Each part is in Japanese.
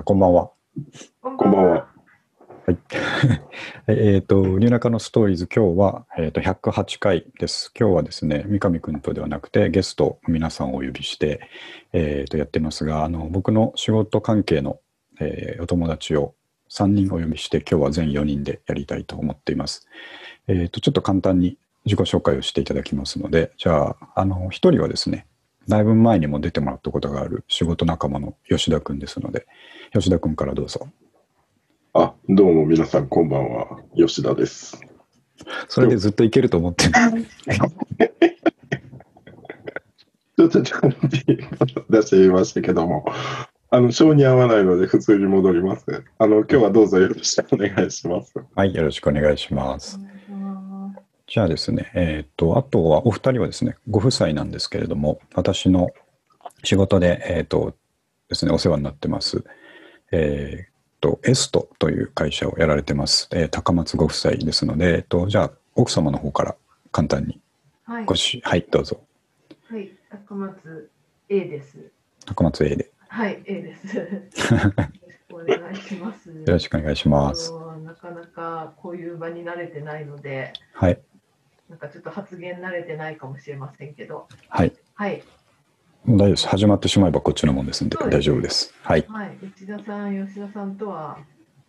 あ、こんばんは。こんこんばんは。はい。えっと、ニューナカのストーリーズ、今日は、えっと108回です。今日はですね、三上くんとではなくて、ゲスト、皆さんをお呼びして、えっと、やってますが、あの、僕の仕事関係の、えーお友達を3人お呼びして、今日は全4人でやりたいと思っています。えっと、ちょっと簡単に自己紹介をしていただきますので、じゃあ、あの、1人はですね、だいぶ前にも出てもらったことがある仕事仲間の吉田くんですので、吉田くんからどうぞ。あ、どうも皆さんこんばんは。吉田です。それでずっといけると思ってる。ちょっとちゃんと出してみましたけども、あの、性に合わないので普通に戻ります。あの、今日はどうぞよろしくお願いします。はい、よろしくお願いします。じゃあですね、えっ、と、あとはお二人はですね、ご夫妻なんですけれども、私の仕事で、えっ、とですね、お世話になってます、えっ、と、エストという会社をやられてます、えー高松ご夫妻ですので、えっ、と、じゃあ、奥様の方から簡単にはいご。し、はい、どうぞ。はい。高松 A です。高松 A でよはい、A です。よろしくお願いします。よろしくお願いします。なかなかこういう場に慣れてないので、はい、なんかちょっと発言慣れてないかもしれませんけど、はい。はい。大丈夫です。始まってしまえばこっちのもんですんで、です大丈夫です。はい。はい。内田さん、吉田さんとは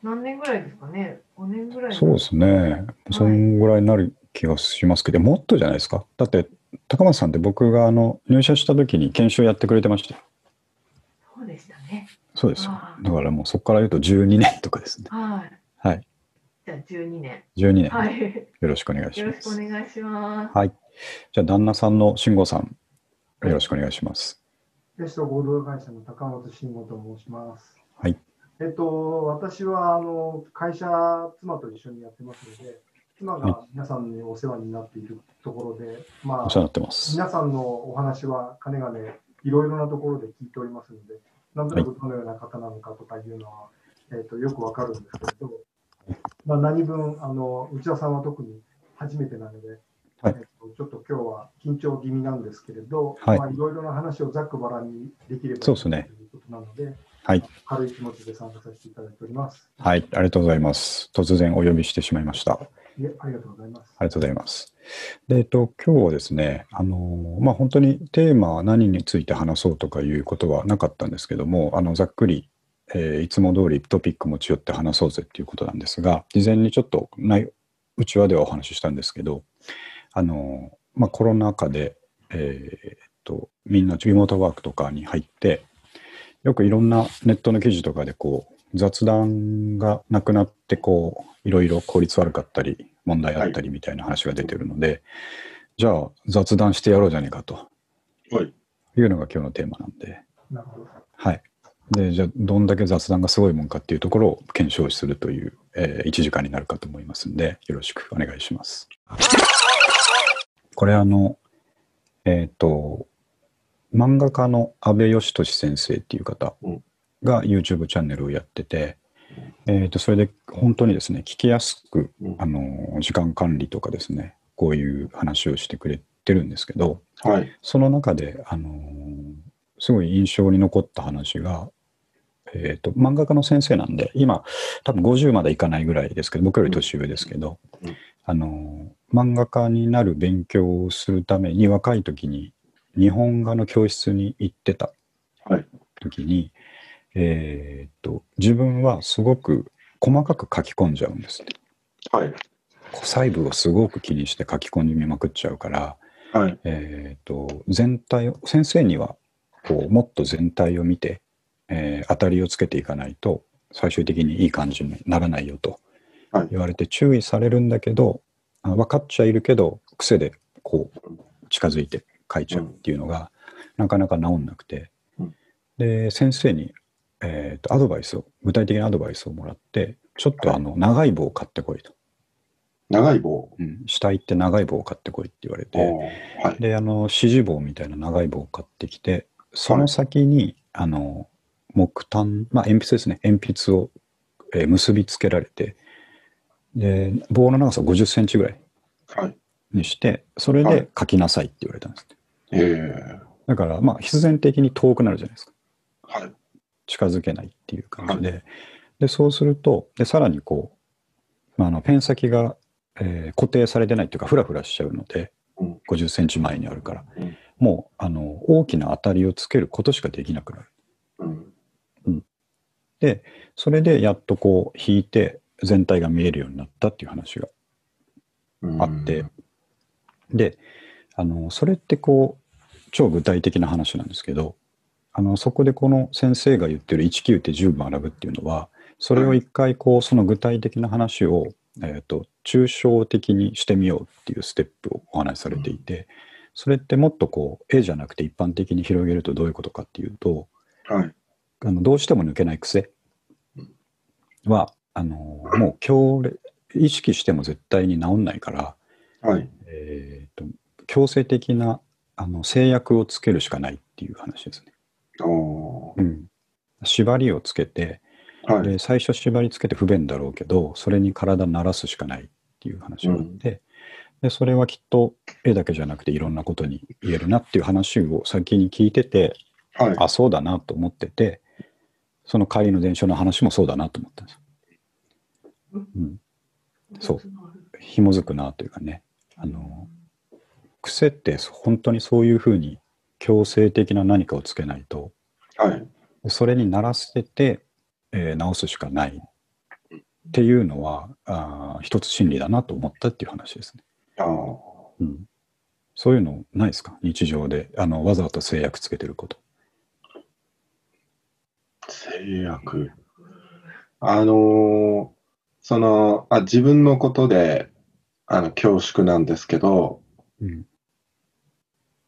何年ぐらいですかね ?5 年ぐらいそうですね。そんぐらいになる気がしますけど、もっとじゃないですか？だって、高松さんって僕があの入社した時に研修やってくれてましたよ。そうでしたね。そうですよだからもうそこから言うと12年とかですね。はい。はい。じゃあ12年。12年。はい。よろしくお願いしよろしくます。お願いします。はい。じゃあ、旦那さんの慎吾さん、よろしくお願いします。ゲスト合同会社の高松慎吾と申します。はい。えっと、私はあの会社、妻と一緒にやってますので、妻が皆さんにお世話になっているところで、まあ、お世話になってます。皆さんのお話はかねがね、いろいろなところで聞いておりますので、なんとなくどのような方なのかとかいうのは、えっと、よくわかるんですけれど、まあ、何分あの、内田さんは特に初めてなので、はいえっと、ちょっと今日は緊張気味なんですけれど、はいまあ、いろいろな話をざっくばらんにできればいいそうですねということなので、はい。軽い気持ちで参加させていただいております。はい。ありがとうございます。突然お呼びしてしまいました。いえありがとうございます。ありがとうございます。で、えっと、今日はですね、あの、まあ、本当にテーマは何について話そうとかいうことはなかったんですけども、あの、ざっくり、えーいつも通りトピック持ち寄って話そうぜっていうことなんですが、事前にちょっと内うちわではお話ししたんですけど、あの、まあ、コロナ禍で、えーっと、みんなリモートワークとかに入って、よくいろんなネットの記事とかでこう雑談がなくなってこういろいろ効率悪かったり問題あったりみたいな話が出てるので、じゃあ雑談してやろうじゃねえかとはい。いうのが今日のテーマなんで、なるほど。はい。で、じゃあどんだけ雑談がすごいもんかっていうところを検証するという、え1時間になるかと思いますんで、よろしくお願いします。これあの、えっ、と、漫画家の阿部義俊先生っていう方うんが YouTube チャンネルをやってて、えっ、と、それで本当にですね、聞きやすく、うんあの、時間管理とかですね、こういう話をしてくれてるんですけど、はい。その中で、あのーすごい印象に残った話が、えっ、と、漫画家の先生なんで、今、多分50までいかないぐらいですけど、僕より年上ですけど、うんあのー漫画家になる勉強をするために、若い時に日本画の教室に行ってたはい。時に、えっ、と、自分はすごく細かく書き込んじゃうんですね。はい。細部をすごく気にして書き込みまくっちゃうから、はい。えー、と全体を先生にはこうもっと全体を見て、えー当たりをつけていかないと最終的にいい感じにならないよとはい言われて注意されるんだけど、あ分かっちゃいるけど癖でこう近づいて書いちゃうっていうのが、なかなか治んなくて、うんで先生に、えー、とアドバイスを具体的なアドバイスをもらってちょっとはいあの長い棒を買ってこいと、長い棒？うん、下行って長い棒を買ってこいって言われて。はい。であの指示棒みたいな長い棒を買ってきてその先に、あの木炭まあ鉛筆ですね。鉛筆を、えー結びつけられてで棒の長さ5 0センチぐらいはい。にしてそれで書きなさいって言われたんです、ええだからまあ必然的に遠くなるじゃないですか。はい。近づけないっていう感じで、でそうすると、でさらにこう、まあ、あのペン先が、えー固定されてないっていうか、フラフラしちゃうので、うん。50センチ前にあるから、うん。もうあの大きな当たりをつけることしかできなくなる。うん。で、それでやっとこう引いて、全体が見えるようになったっていう話がうんあって、で、あの、それってこう、超具体的な話なんですけど、あの、そこでこの先生が言ってる1級って10分学ぶっていうのは、それを一回こう、その具体的な話を、えっ、と、抽象的にしてみようっていうステップをお話しされていて、それってもっとこう、絵じゃなくて一般的に広げるとどういうことかっていうと、はい。あのどうしても抜けない癖は、あの、もう強烈、意識しても絶対に治んないから、はい。えー、と強制的なあの制約をつけるしかないっていう話ですね。うん、縛りをつけてはい。で最初縛りつけて不便だろうけどそれに体慣らすしかないっていう話があって、でそれはきっと絵だけじゃなくていろんなことに言えるなっていう話を先に聞いててはい。あそうだなと思っててその帰りの電車の話もそうだなと思ったんですよ。うん、そう紐づくなというかねあの癖って本当にそういうふうに強制的な何かをつけないとはい。それに慣らせて、えー直すしかないっていうのはあー一つ真理だなと思ったっていう話ですね。あーうん、そういうのないですか？日常であのわざわざ制約つけてること。制約。あのーそのあ、自分のことで、あの、恐縮なんですけど、うん。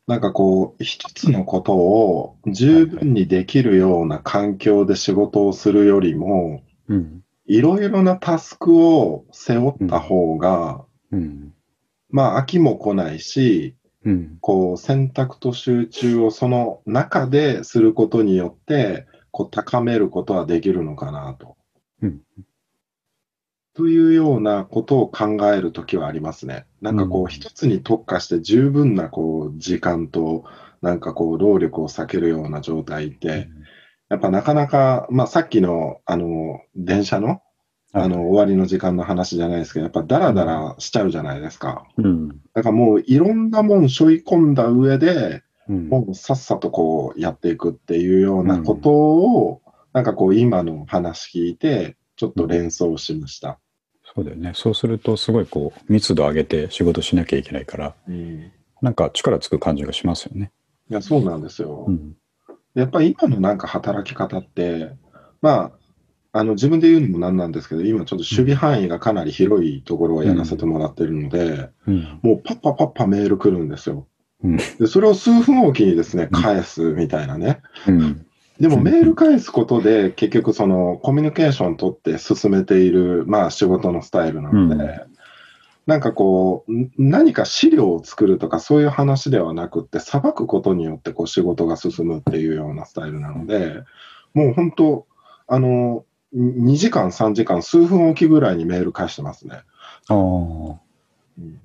なんかこう、一つのことを十分にできるような環境で仕事をするよりも、うん。いろいろなタスクを背負った方が、うん。まあ、飽きも来ないし、うん。こう、選択と集中をその中ですることによって、こう、高めることはできるのかなと。うんというようなことを考えるときはありますね。なんかこう一つに特化して十分なこう、時間と、なんかこう、労力を避けるような状態って、やっぱなかなか、まあさっきの、あの、電車の、あの、終わりの時間の話じゃないですけど、やっぱダラダラしちゃうじゃないですか。うんだからもういろんなもん背負い込んだ上で、うんもうさっさとこうやっていくっていうようなことを、なんかこう今の話聞いて、ちょっと連想しました。そうだよねそうするとすごいこう密度上げて仕事しなきゃいけないからうんなんか力つく感じがしますよね。いや、そうなんですよ。うんやっぱり今のなんか働き方って、まあ、あの自分で言うのもなんなんですけど、今ちょっと守備範囲がかなり広いところをやらせてもらってるので、うんもうパッパパッパメール来るんですよ。うん。で、それを数分おきにですね、返すみたいなね。うん。でもうん。メール返すことで結局そのコミュニケーション取って進めている、まあ仕事のスタイルなので、うん。なんかこう、ん何か資料を作るとかそういう話ではなくって、さばくことによってこう仕事が進むっていうようなスタイルなので、もう本当、あの、2時間、3時間、数分おきぐらいにメール返してますね。ああ。うん。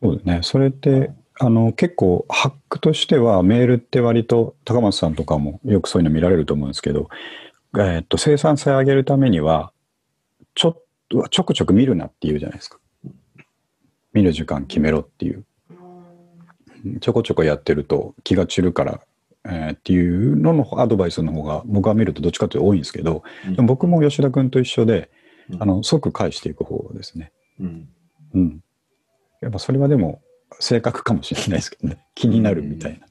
そうだね。それって、あの、結構、ハックとしては、メールって割と、高松さんとかもよくそういうの見られると思うんですけど、えーっと、生産性上げるためには、ちょっと、ちょくちょく見るなっていうじゃないですか。見る時間決めろっていう。ちょこちょこやってると気が散るから、えーっていうののアドバイスの方が僕は見るとどっちかというと多いんですけど、うんでも僕も吉田君と一緒で、うんあの、即返していく方ですね。うんうん。やっぱそれはでも正確かもしれないですけどね。気になるみたいな。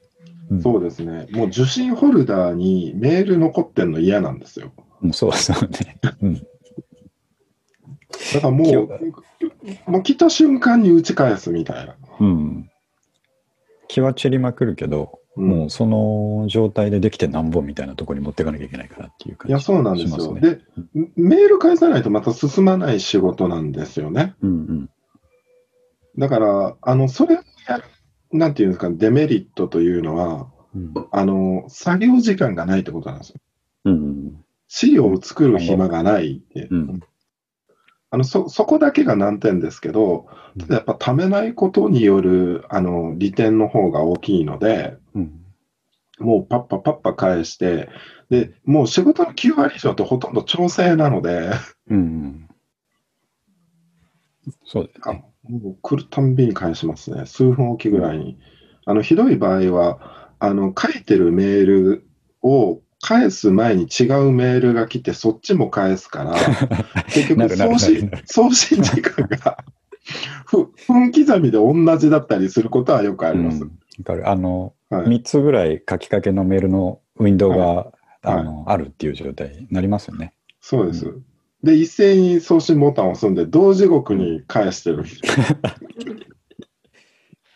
うんそうですね。もう受信ホルダーにメール残ってんの嫌なんですよ。うんそうそうね。うん。だからもう、もう来た瞬間に打ち返すみたいな。うん。気は散りまくるけど、うんもうその状態でできてなんぼみたいなところに持っていかなきゃいけないからっていう感じいや、そうなんですよ。で、メール返さないとまた進まない仕事なんですよね。うんうん。だから、あの、それをやる、なんていうんですか、デメリットというのは、うんあの、作業時間がないってことなんですよ。うん資料を作る暇がないって。うんあのそ、そこだけが難点ですけど、ただやっぱ貯めないことによる、あの、利点の方が大きいので、うんもうパッパパッパ返して、で、もう仕事の9割以上ってほとんど調整なので、うん。そうですあね。もう来るたんびに返しますね。数分おきぐらいに。あの、ひどい場合は、あの、書いてるメールを返す前に違うメールが来て、そっちも返すから、結局送信 送信時間がふ分刻みで同じだったりすることはよくあります。うんわかるあの、はい3つぐらい書きかけのメールのウィンドウが、はいあのあるっていう状態になりますよね。そうです。で、一斉に送信ボタンを押すんで、同時刻に返してる。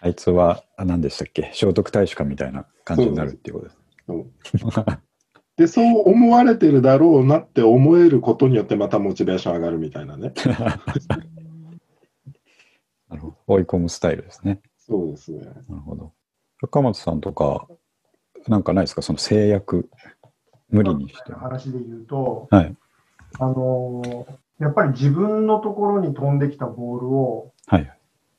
あいつはあ何でしたっけ？聖徳太子かみたいな感じになるっていうことです。そうで、そう思われてるだろうなって思えることによって、またモチベーション上がるみたいなね。なるほど追い込むスタイルですね。そうですね。なるほど。高松さんとか、なんかないですか？その制約、無理にして。話で言うと、はい。あのーやっぱり自分のところに飛んできたボールを、はい。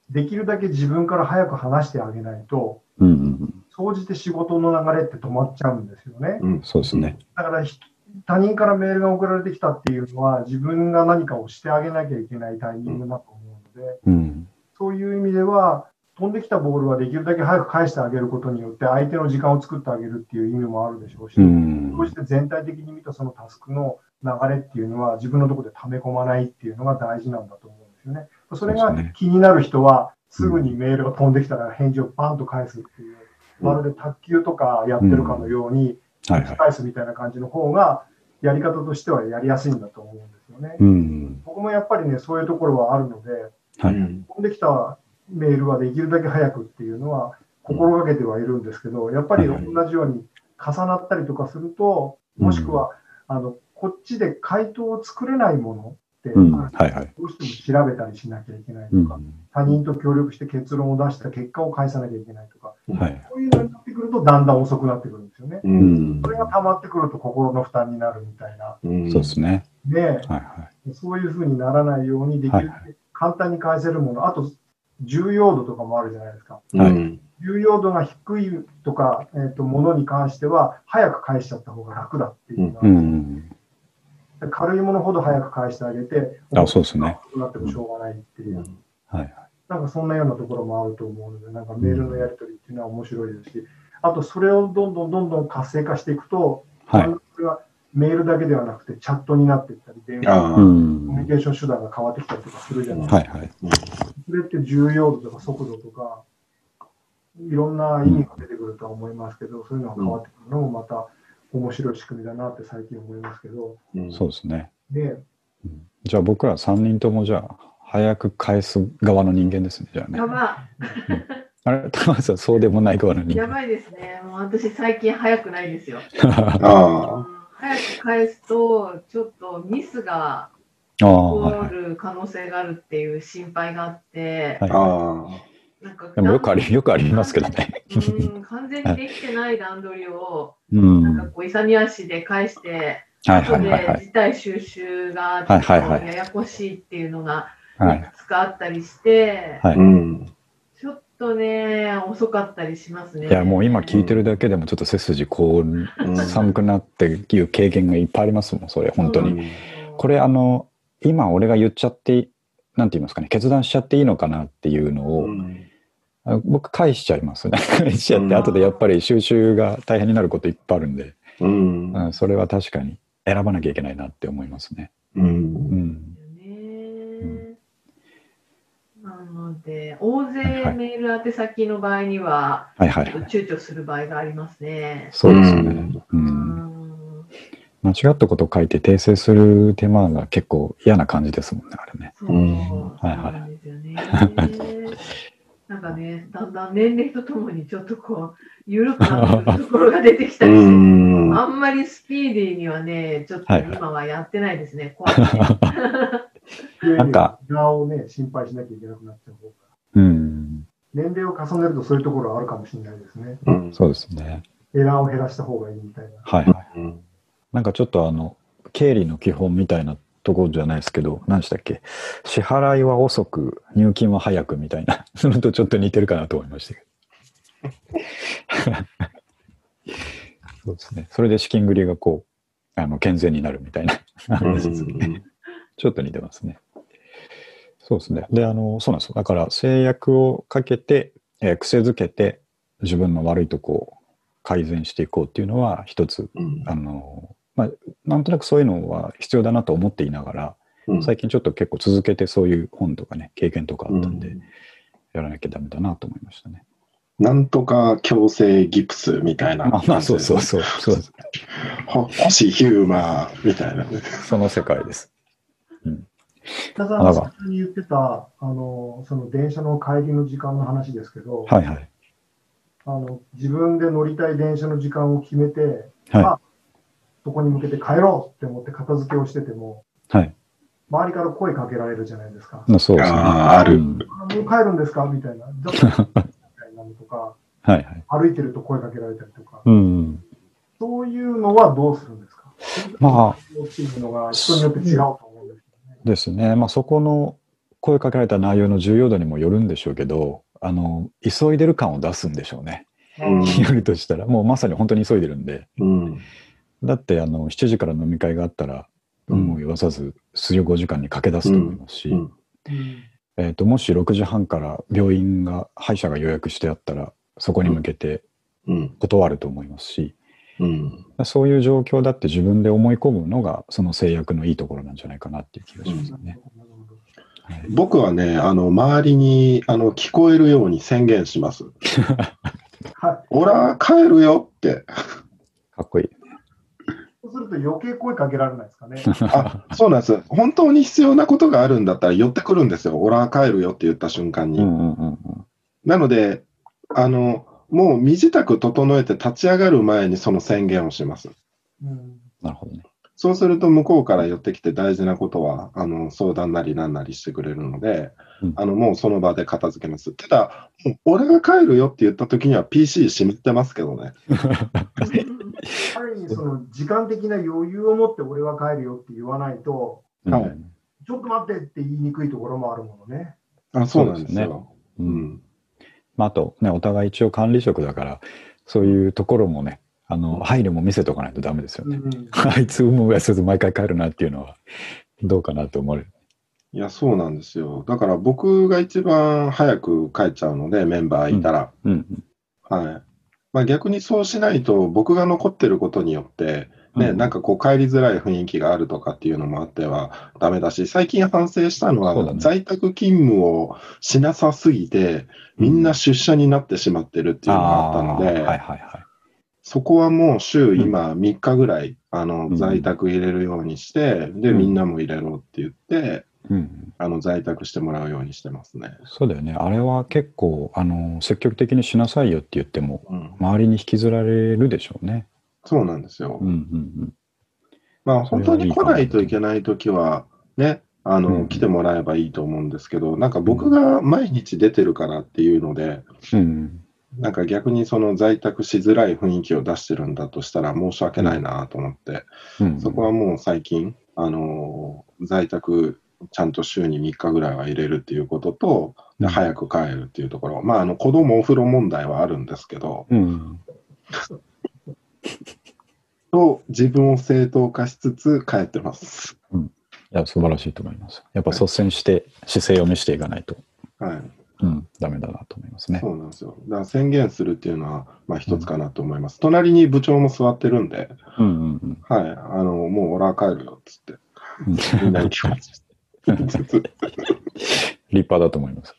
できるだけ自分から早く離してあげないと、うんうんうん。総じて仕事の流れって止まっちゃうんですよね。うん。そうですね。だからひ他人からメールが送られてきたっていうのは、自分が何かをしてあげなきゃいけないタイミングだと思うので、うん。そういう意味では、飛んできたボールはできるだけ早く返してあげることによって、相手の時間を作ってあげるっていう意味もあるでしょうし、うんそ。して全体的に見たそのタスクの流れっていうのは、自分のところで溜め込まないっていうのが大事なんだと思うんですよね。それが気になる人は、すぐにメールが飛んできたら返事をパンと返すっていう、まるで卓球とかやってるかのように、返すみたいな感じの方が、やり方としてはやりやすいんだと思うんですよね。うん。僕もやっぱりね、そういうところはあるので、はい。うん飛んできたメールはできるだけ早くっていうのは心がけてはいるんですけど、やっぱり同じように重なったりとかすると、もしくは、あの、こっちで回答を作れないものって、うん。どはいはい。うしても調べたりしなきゃいけないとか、うん。他人と協力して結論を出した結果を返さなきゃいけないとか、はい。そういうのになってくるとだんだん遅くなってくるんですよね。う。うんんそ。れが溜まってくると心の負担になるみたいな。うんそうですね。ねはいはい。そういうふうにならないようにできるだけ簡単に返せるもの、あと重要度とかもあるじゃないですか。はいうん重要度が低いとか、えー、とものに関しては、早く返しちゃった方が楽だっていうのは、うん。軽いものほど早く返してあげて、あそうですね。なってもしょうがないっていう、はいはい。なんかそんなようなところもあると思うので、なんかメールのやり取りっていうのは面白いですし、あとそれをどんどんどんどん活性化していくと、はい。それはメールだけではなくて、チャットになっていったり、電話コん。ミュニケーション手段が変わってきたりとかするじゃないですか。はいはい。それって重要度とか速度とか、いろんな意味が出てくるとは思いますけど、そういうのが変わってくるのもまた面白い仕組みだなって最近思いますけど、うんそうですね。で、うんじゃあ僕ら3人ともじゃあ、早く返す側の人間ですね、じゃあねや。ばあれ、高橋さん、そうでもない側の人間。やばいですね。もう私最近早くないですよ。あうんあ、早く返すと、ちょっとミスがああ、起はいはい。こる可能性があるっていう心配があって、はいあなんかでもよくあり、よくありますけどね。うん完全にできてない段取りを、うん。なんかはこう勇み足で返して、いはい後ではいはい。事態収集がちょっとはいはいはいややこしいっていうのがはいいくつかあったりして、はあ、うん。ちょっとね、遅かったりしますね。いや、もう今聞いてるだけでもちょっと背筋こう、うん寒くなっていう経験がいっぱいありますもん、それ、本当に。うんこれ、あの、今俺が言っちゃって、なんて言いますかね、決断しちゃっていいのかなっていうのを、うんあ僕返しちゃいますね。返しちゃって、うん後でやっぱり収集が大変になることいっぱいあるんで、うんうん、それは確かに選ばなきゃいけないなって思いますね。ううんん。ね。なので、大勢メール宛先の場合には、はいはいはい。躊躇する場合がありますね。そうですね。うん。間違ったことを書いて訂正する手間が結構嫌な感じですもんね、あれね。そう、うんそうはいはい なんかね、だんだん年齢とともにちょっとこう、緩くなっところが出てきたうりして、ん。あんまりスピーディーにはね、ちょっと今はやってないですね。怖いねなんか、側をね、心配しなきゃいけなくなっちゃう方が。うん。年齢を重ねるとそういうところはあるかもしれないですね。うんそうですね。エラーを減らした方がいいみたいな。はいはい。うんなんかちょっとあの、経理の基本みたいなところじゃないですけど、何でしたっけ？支払いは遅く、入金は早くみたいな、それとちょっと似てるかなと思いましたけど。そうですね。それで資金繰りがこう、あの健全になるみたいな 話ですね。うんちょっと似てますね。そうですね。で、あの、そうなんですよ。だから制約をかけて、えー癖づけて、自分の悪いとこを改善していこうっていうのは、一つ、うんあの、まあ、なんとなくそういうのは必要だなと思っていながら、うん最近ちょっと結構続けてそういう本とかね、経験とかあったんで、うんやらなきゃダメだなと思いましたね。なんとか強制ギプスみたいな。まあまあ、そうそうそう、そうです。ほ星ヒューマーみたいなね。その世界です。北澤さんに言ってた、あの、その電車の帰りの時間の話ですけど、はいはい。あの、自分で乗りたい電車の時間を決めて、はそこに向けて帰ろうって思って片付けをしてても、い。はい。周りから声かけられるじゃないですか。まあ、そうですね。あーあるもう帰るんですか？みたいな。みたいなのとか、はいはい。歩いてると声かけられたりとか、うん。そういうのはどうするんですか？まあ、っていうのが人によって違うと思うんですけどね。ですね。まあ、そこの声かけられた内容の重要度にもよるんでしょうけど、あの、急いでる感を出すんでしょうね。うん よるとしたら、もうまさに本当に急いでるんで。うん。だって、あの、7時から飲み会があったら、うんもう言わさず、数5時間に駆け出すと思いますし、うんうんえっと、もし6時半から病院が、歯医者が予約してあったら、そこに向けてうん。断ると思いますし、うん。そういう状況だって自分で思い込むのが、その制約のいいところなんじゃないかなっていう気がしますよね。はい僕はね、あの、周りに、あの、聞こえるように宣言します。はい。俺は帰るよって。かっこいい。そうすると余計声かけられないですかね。あ、そうなんです。本当に必要なことがあるんだったら寄ってくるんですよ。俺は帰るよって言った瞬間に。うんうんうんうん。なので、あの、もう身支度整えて立ち上がる前にその宣言をします。うんなるほどね。そうすると向こうから寄ってきて大事なことは、あの、相談なりなんなりしてくれるので、うんあの、もうその場で片付けます。ただ、もう俺が帰るよって言った時には PC 閉めてますけどね。ある意味、その時間的な余裕を持って俺は帰るよって言わないと、はいうんちょっと待ってって言いにくいところもあるものね。あ、そうなんですよ。ううんん。まあ、あとね、お互い一応管理職だから、そういうところもね、あの、配慮も見せとかないとダメですよね。うん あいつ、もうやせず毎回帰るなっていうのは、どうかなと思われる。いや、そうなんですよ。だから僕が一番早く帰っちゃうので、メンバーいたら。うん。はい。まあ逆にそうしないと、僕が残ってることによって、ね、うんなんかこう帰りづらい雰囲気があるとかっていうのもあってはダメだし、最近反省したのは、在宅勤務をしなさすぎて、みんな出社になってしまってるっていうのがあったので、あーはいはいはい。そこはもう週今3日ぐらい、あのうん在宅入れるようにして、で、うんみんなも入れろって言って、うん。あの在宅してもらうようにしてますね。そうだよね。あれは結構、あの、積極的にしなさいよって言っても、うん、周りに引きずられるでしょうね。そうなんですよ。うんうんまあ、それはいいかも本当に来ないといけないときは、ね、あの、うん来てもらえばいいと思うんですけど、なんか僕が毎日出てるからっていうので、うん。うん。なんか逆にその在宅しづらい雰囲気を出してるんだとしたら申し訳ないなと思って、うん。そこはもう最近、あのー在宅ちゃんと週に3日ぐらいは入れるっていうことと、早く帰るっていうところ、まあ、あの子供お風呂問題はあるんですけど、うん。と自分を正当化しつつ帰ってます。いや、素晴らしいと思います。やっぱ率先して姿勢を見せていかないと、はい。うん、ダメだなと思いますね。そうなんですよ。だから宣言するっていうのは、まあ一つかなと思います。隣に部長も座ってるんで、うんうんうんはい。あの、もう俺は帰るよっつって、うん。みんなに聞かせて。立派だと思います。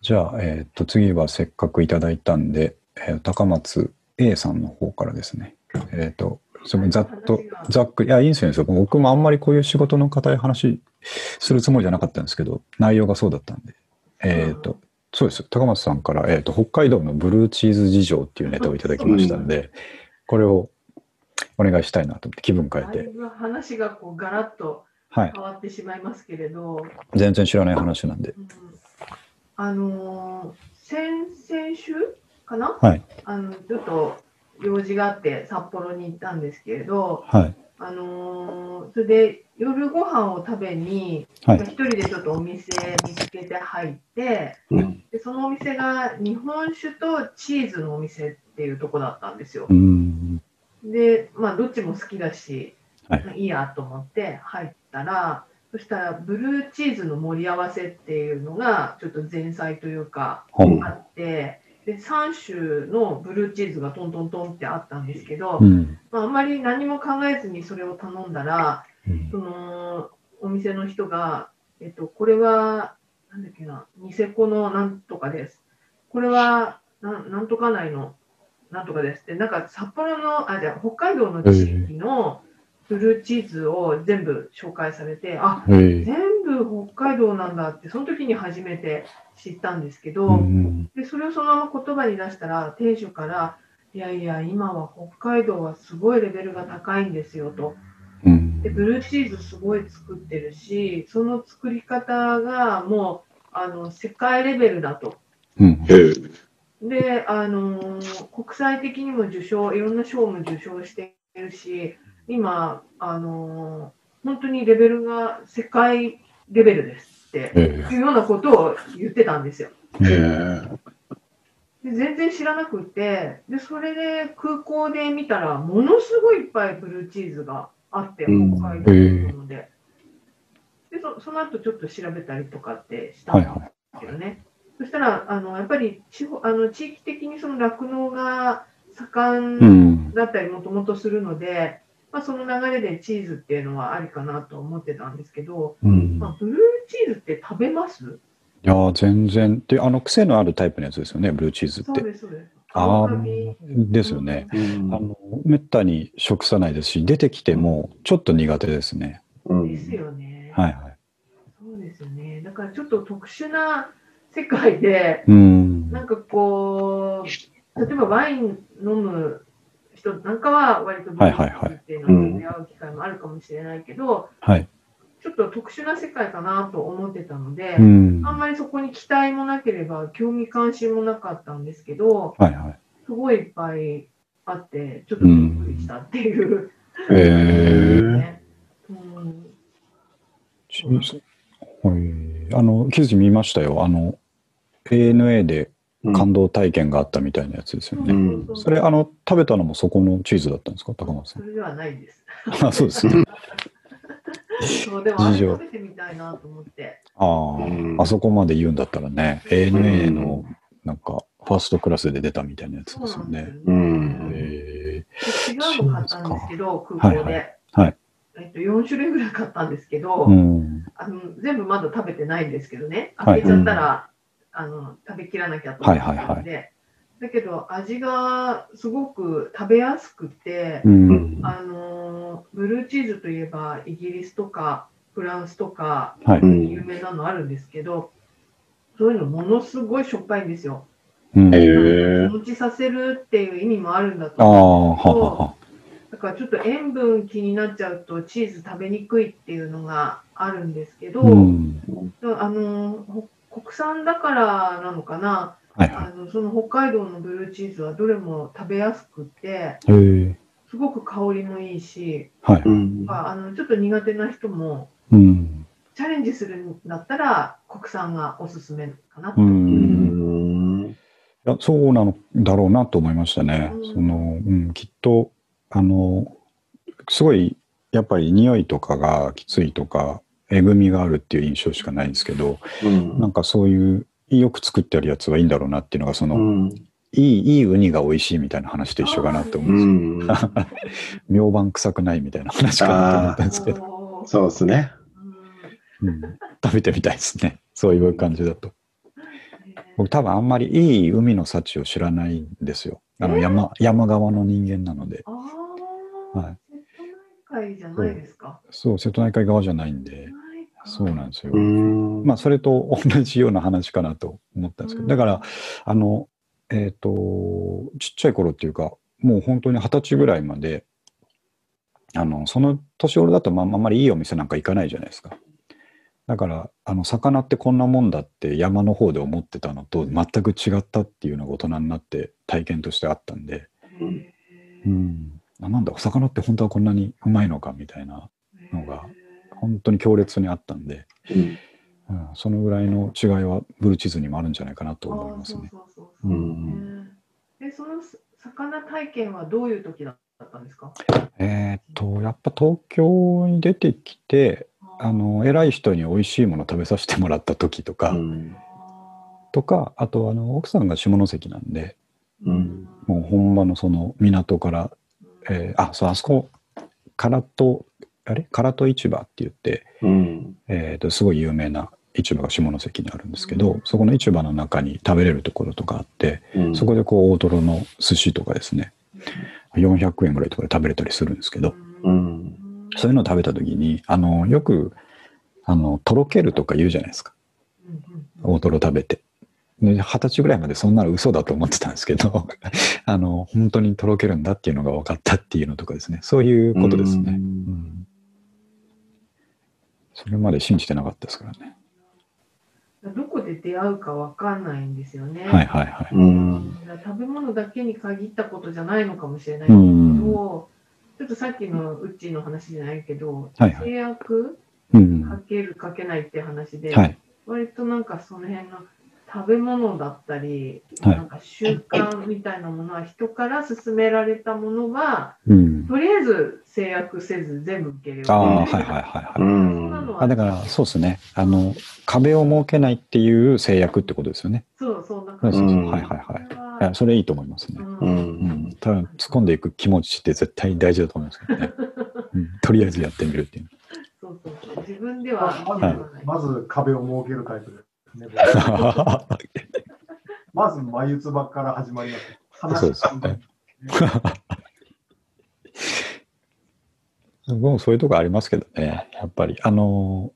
じゃあ、えっと、次はせっかくいただいたんで、えー高松 A さんの方からですね。えっ、と、そのざっと、ざっくり、いや、いいんですよね。僕もあんまりこういう仕事の硬い話するつもりじゃなかったんですけど、内容がそうだったんで。えっ、と、そうです。高松さんから、えっ、と、北海道のブルーチーズ事情っていうネタをいただきましたんで、これをお願いしたいなと思って気分変えて。話がこうガラッとはい。変わってしまいますけれど、全然知らない話なんで。うんあのー先々週かな、はい。あのちょっと用事があって札幌に行ったんですけれど、はい。あのーそれで夜ご飯を食べに、はい一人でちょっとお店見つけて入って、うんでそのお店が日本酒とチーズのお店っていうとこだったんですよう。ん。で、まあ、どっちも好きだし、はいまあいいやと思って入ったら、そしたら、ブルーチーズの盛り合わせっていうのが、ちょっと前菜というか、ほうんあって、で、3種のブルーチーズがトントントンってあったんですけど、うん。まあ、あんまり何も考えずにそれを頼んだら、うんその、お店の人が、えっと、これは、なんだっけな、ニセコのなんとかです。これは、なんなんとか内のなんとかですって、なんか札幌の、あ、じゃあ北海道の地域のブルーチーズを全部紹介されて、あ。全部北海道なんだって、その時に初めて知ったんですけど、うん。で、それをそのまま言葉に出したら、店主から、いやいや、今は北海道はすごいレベルが高いんですよと。うんで、ブルーチーズすごい作ってるし、その作り方がもう、あの、世界レベルだと。うん。で、あのー国際的にも受賞、いろんな賞も受賞してるし、今、あのー本当にレベルが世界レベルですってへいうようなことを言ってたんですよ。え。へえ。で全然知らなくてで、それで空港で見たら、ものすごいいっぱいブルーチーズがあって、うん北海道なので。でそその後ちょっと調べたりとかってしたんですはいはい。けどね。そしたら、あのやっぱり地方あの地域的にその酪農が盛うんん。だったりもともとするので、まあ、その流れでチーズっていうのはありかなと思ってたんですけど、うん。まあ、ブルーズって食べます？いやー、全然。で、あの、癖のあるタイプのやつですよね、ブルーチーズって。そうです、そうです。ああですよね。うんあの、めったに食さないですし、出てきてもちょっと苦手ですね。うんですよね。はいはい。そうですよね。だからちょっと特殊な世界で、うん。なんかこう、例えばワイン飲む人なんかは割とブルーチーズっていうのに出会う機会もあるかもしれないけど、はい。ちょっと特殊な世界かなと思ってたので、うん。はあんまりそこに期待もなければ興味関心もなかったんですけど、いはい。すごいいっぱいあって、ちょっとびっくりしたっていう。えー。ねうんチーズはい。あの、記事見ましたよ。あの、ANA で感動体験があったみたいなやつですよね。うんそれ、あの、食べたのもそこのチーズだったんですか？高松さん。それではないです。あ、そうですね。そうでもあれ事情食べてみたいなと思って。あうん。あ、あそこまで言うんだったらね、ANA の、なんか、ファーストクラスで出たみたいなやつですよね。うん。え違うの買ったんですけど、空港で。はいはい。えっと、4種類ぐらい買ったんですけど、ー、うん。あの全部まだ食べてないんですけどね、はい。開けちゃったら、あの食べきらなきゃと思ってたので、はいはいだけど味がすごく食べやすくて、うん。あのブルーチーズといえばイギリスとかフランスとか有名なのあるんですけど、そういうのものすごいしょっぱいんですよ。うん、へあえ。日持ちさせるっていう意味もあるんだと思うははは。だからちょっと塩分気になっちゃうとチーズ食べにくいっていうのがあるんですけど、うん。あのほ国産だからなのかな、はいはあのその北海道のブルーチーズはどれも食べやすくて。すごく香りもいいし、はい。うんああのちょっと苦手な人もうん。チャレンジするんだったら国産がおすすめかなとう。んいや、そうなのだろうなと思いましたね。うんその、うん、きっと、あの、すごい、やっぱり匂いとかがきついとか、えぐみがあるっていう印象しかないんですけど、うんなんかそういう、よく作ってあるやつはいいんだろうなっていうのが、その、うんいい、いいウニが美味しいみたいな話と一緒かなって思ううんですよ。ん明晩臭くないみたいな話かなと思ったんですけど、そうですね。うんうん、食べてみたいですね。そういう感じだと。ね僕多分あんまりいい海の幸を知らないんですよ。あの山、山側の人間なので。はい瀬戸内海じゃないですか。そう、瀬戸内海側じゃないんで、そうなんですよ。うんまあ、それと同じような話かなと思ったんですけど、だから、あの、えっ、と、ちっちゃい頃っていうか、もう本当に二十歳ぐらいまで、あの、その年頃だと、まあ、あんまりいいお店なんか行かないじゃないですか。だから、あの、魚ってこんなもんだって山の方で思ってたのと全く違ったっていうのが大人になって体験としてあったんで、うん。あなんだ、お魚って本当はこんなにうまいのかみたいな、のが本当に強烈にあったんで、うん。うん、そのぐらいの違いはブルーチーズにもあるんじゃないかなと思いますね。あーその魚体験はどういう時だったんですか？えーっと、やっぱ東京に出てきて、あの、偉い人に美味しいもの食べさせてもらった時とか、うん。とか、あと、あの、奥さんが下関なんで、うん。もう本場のその港から、えーあ、そう、あそこ、唐戸、あれ？唐戸市場って言って、うん。えー、とすごい有名な市場が下関にあるんですけど、そこの市場の中に食べれるところとかあって、うん。そこでこう大トロの寿司とかですね400円ぐらいとかで食べれたりするんですけどうん。そういうのを食べた時にあのよくあのとろけるとか言うじゃないですか。大トロ食べて。で二十歳ぐらいまでそんなの嘘だと思ってたんですけど あの本当にとろけるんだっていうのが分かったっていうのとかですね。そういうことですね、うん。うんそれまで信じてなかったですからね。どこで出会うかわかんないんですよね。はいはいはい。食べ物だけに限ったことじゃないのかもしれないけど、うん。ちょっとさっきのうちの話じゃないけど、はいはい。制約うんかけるかけないって話で、はい。割となんかその辺の食べ物だったり、はい。なんか習慣みたいなものは人から勧められたものは、うん。とりあえず制約せず全部受け入れる。ああはいはいはいはい、あだからそうですね。あの壁を設けないっていう制約ってことですよね。そう、そんなそう感じ。そうそう。うん。はいはいはい。それはいやそれいいと思いますね。うん。ううん。ん、ただ突っ込んでいく気持ちって絶対大事だと思いますけどね、うん、とりあえずやってみるっていう。そうそうそう。自分ではま。ずまず壁を設けるタイプで。すね。まず眉唾から始まります。そうですね。僕もそういうとこありますけどねやっぱり。あの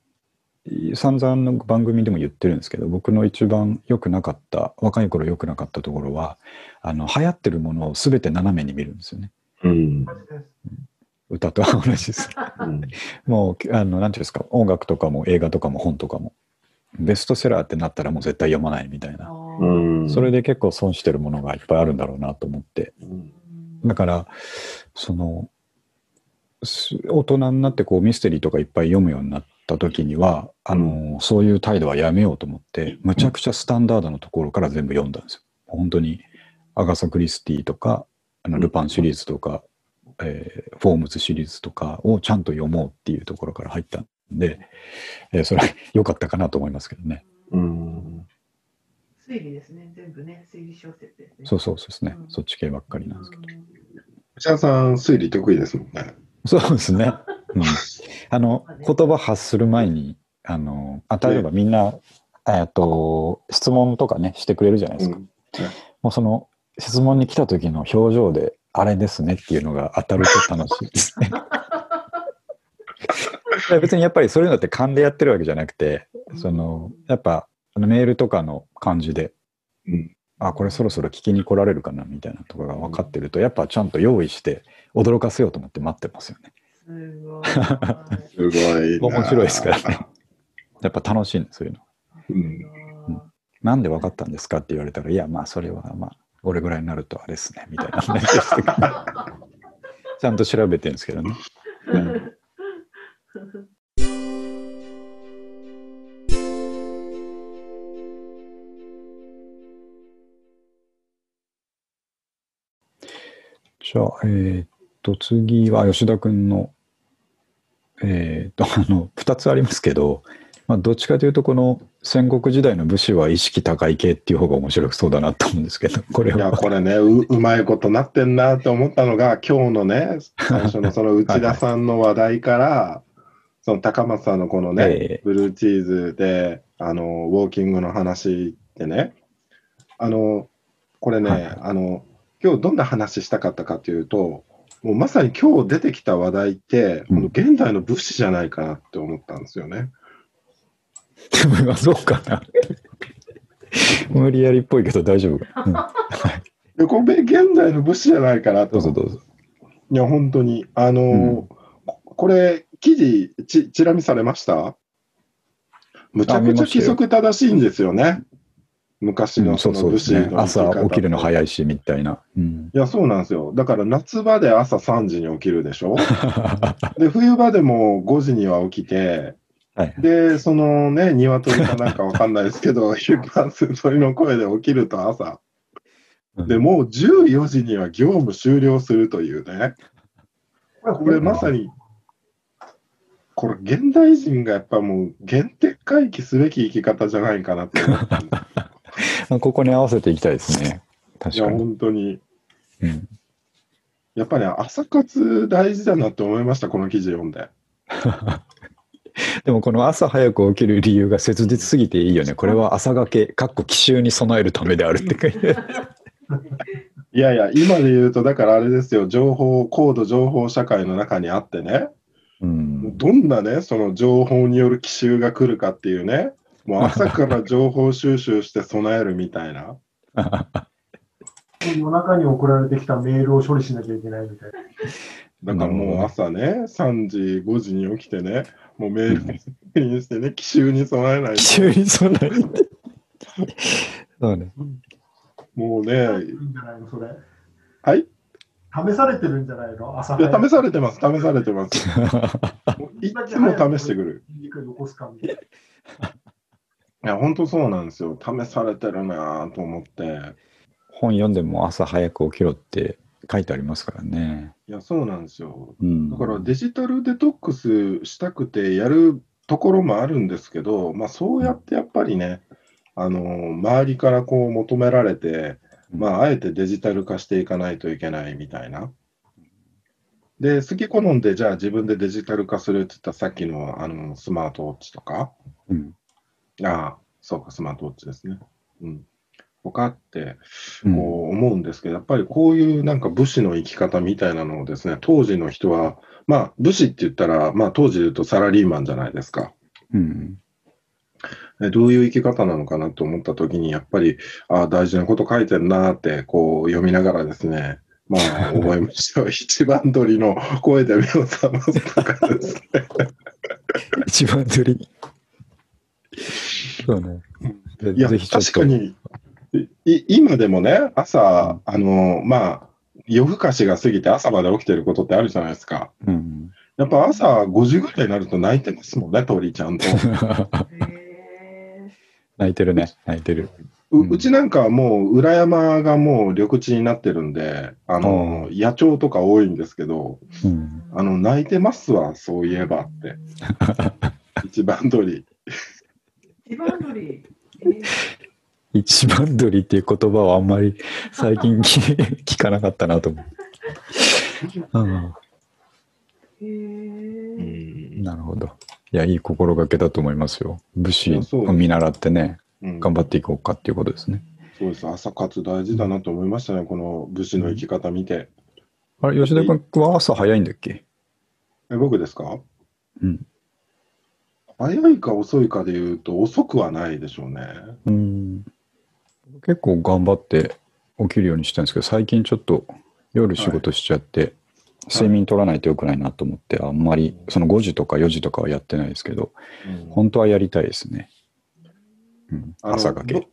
散々の番組でも言ってるんですけど僕の一番良くなかった若い頃良くなかったところはあの流行ってるものを全て斜めに見るんですよね。うん。歌と同じです。うん。もうあのなんていうんですか音楽とかも映画とかも本とかもベストセラーってなったらもう絶対読まないみたいな。それで結構損してるものがいっぱいあるんだろうなと思って。うん。だからそのす大人になってこうミステリーとかいっぱい読むようになった時にはあの、そういう態度はやめようと思ってむちゃくちゃスタンダードのところから全部読んだんですよ。本当にアガサ・クリスティとかあのルパンシリーズとか、えーフォームズシリーズとかをちゃんと読もうっていうところから入ったんで、えーそれは良かったかなと思いますけどね。うん推理ですね。全部ね、推理小説ですね。そうそうそうですね、うんそっち系ばっかりなんですけど。内田さん、推理得意ですもんね。そうですね。うん、あのまあね言葉発する前にあのあ例えばみんな、えっと質問とかねしてくれるじゃないですか。うんもうその質問に来た時の表情であれですねっていうのが当たると楽しいですね。別にやっぱりそういうのって勘でやってるわけじゃなくてそのやっぱあのメールとかの感じでうんあこれそろそろ聞きに来られるかなみたいなとかが分かってるとやっぱちゃんと用意して驚かせようと思って待ってますよね。すごい。すごいな。面白いですからね。やっぱ楽しいんですそういうの。うんなんで分かったんですかって言われたら、いや、まあ、それは、まあ、俺ぐらいになるとあれですね、みたいなしたけど ちゃんと調べてるんですけどね。うんじゃあ、えーっと、次は吉田君の、えーっと、あの、2つありますけど、まあ、どっちかというと、この戦国時代の武士は意識高い系っていう方が面白そうだなと思うんですけど、こ れいや、は。これねう、うまいことなってんなって思ったのが、今日のね、最初のその内田さんの話題から、その高松さんのこのね、ええブルーチーズで、あの、ウォーキングの話でね、あの、これね、はいはいあの、今日どんな話したかったかというと、もうまさに今日出てきた話題って、うん現代の武士じゃないかなって思ったんですよね。まあそうかな。無理やりっぽいけど大丈夫かな。でこれ現代の武士じゃないかなうん、どとうぞどうぞ。いや、本当に。あのーうんここれ、記事ち、ちら見されました？むちゃくちゃ規則正しいんですよね。昔のうんその武士。の生き方朝起きるのい。早いし、みたいな。うん。いや、そうなんですよ。だから夏場で朝3時に起きるでしょ？で、冬場でも5時には起きて、はい。で、そのね、鶏かなんかわかんないですけど、一般鳥の声で起きると朝。で、もう14時には業務終了するというね。これまさに、これ現代人がやっぱもう原点回帰すべき生き方じゃないかなって思って ここに合わせていきたいですね。いや、確かに。本当に。うん、やっぱり朝活大事だなって思いました、この記事読んで。でもこの朝早く起きる理由が切実すぎていいよね。これは朝がけ、かっこ奇襲に備えるためであるって書いて。いやいや、今で言うと、だからあれですよ、情報、高度情報社会の中にあってね、うん。どんなね、その情報による奇襲が来るかっていうね、もう朝から情報収集して備えるみたいな。夜中に送られてきたメールを処理しなきゃいけないみたいな。だからもう朝ね、3時、5時に起きてね、もうメール確認してね、奇襲に備えない奇と。襲に備えて。そうね。もうね、いいんじゃないの、それ。はいい試されてるんじゃないの？朝や、試さされてます、試されてます。もういつも試してくる。れ残すかみたいいや、本当そうなんですよ。試されてるなぁと思って。本読んでも朝早く起きろって書いてありますからね。いや、そうなんですよ。うん。だからデジタルデトックスしたくてやるところもあるんですけど、まあそうやってやっぱりね、あの、周りからこう求められて、まああえてデジタル化していかないといけないみたいな。で、好き好んでじゃあ自分でデジタル化するって言ったらさっきのあのスマートウォッチとか、うん。ああ、そうか、スマートウォッチですね。うん。他って、うんこう思うんですけど、やっぱりこういうなんか武士の生き方みたいなのをですね、当時の人は、まあ武士って言ったら、まあ当時で言うとサラリーマンじゃないですか。うん。えどういう生き方なのかなと思ったときに、やっぱり、ああ、大事なこと書いてるなって、こう読みながらですね、まあ思いましたよ。一番鳥の声で目を覚ますとかですね。一番釣り。そうね。でいや、確か。に、い今でもね、朝、あの、まあ、夜更かしが過ぎて朝まで起きてることってあるじゃないですか。うん。やっぱ朝5時ぐらいになると泣いてますもんね、鳥ちゃんと。へ泣いてるね。泣いてる。ううちなんかはもう裏山がもう緑地になってるんで、あの、野鳥とか多いんですけど、うん。あの、泣いてますわ、そういえばって。一番鳥。ー一番鳥。えー一番鳥っていう言葉はあんまり最近聞 聞かなかったなと思う。うんへーなるほど。いや、いい心がけだと思いますよ。武士を見習ってね、うん頑張っていこうかっていうことですね。そうです。朝活大事だなと思いましたね、この武士の生き方見て。あれ、吉田君は朝早いんだっけ？え僕ですか？うん。早いか遅いかで言うと遅くはないでしょうね。うん。結構頑張って起きるようにしてるんですけど、最近ちょっと夜仕事しちゃって、睡眠取らないとよくないなと思って、あんまりその5時とか4時とかはやってないですけど、うん本当はやりたいですね。うん、朝がけ。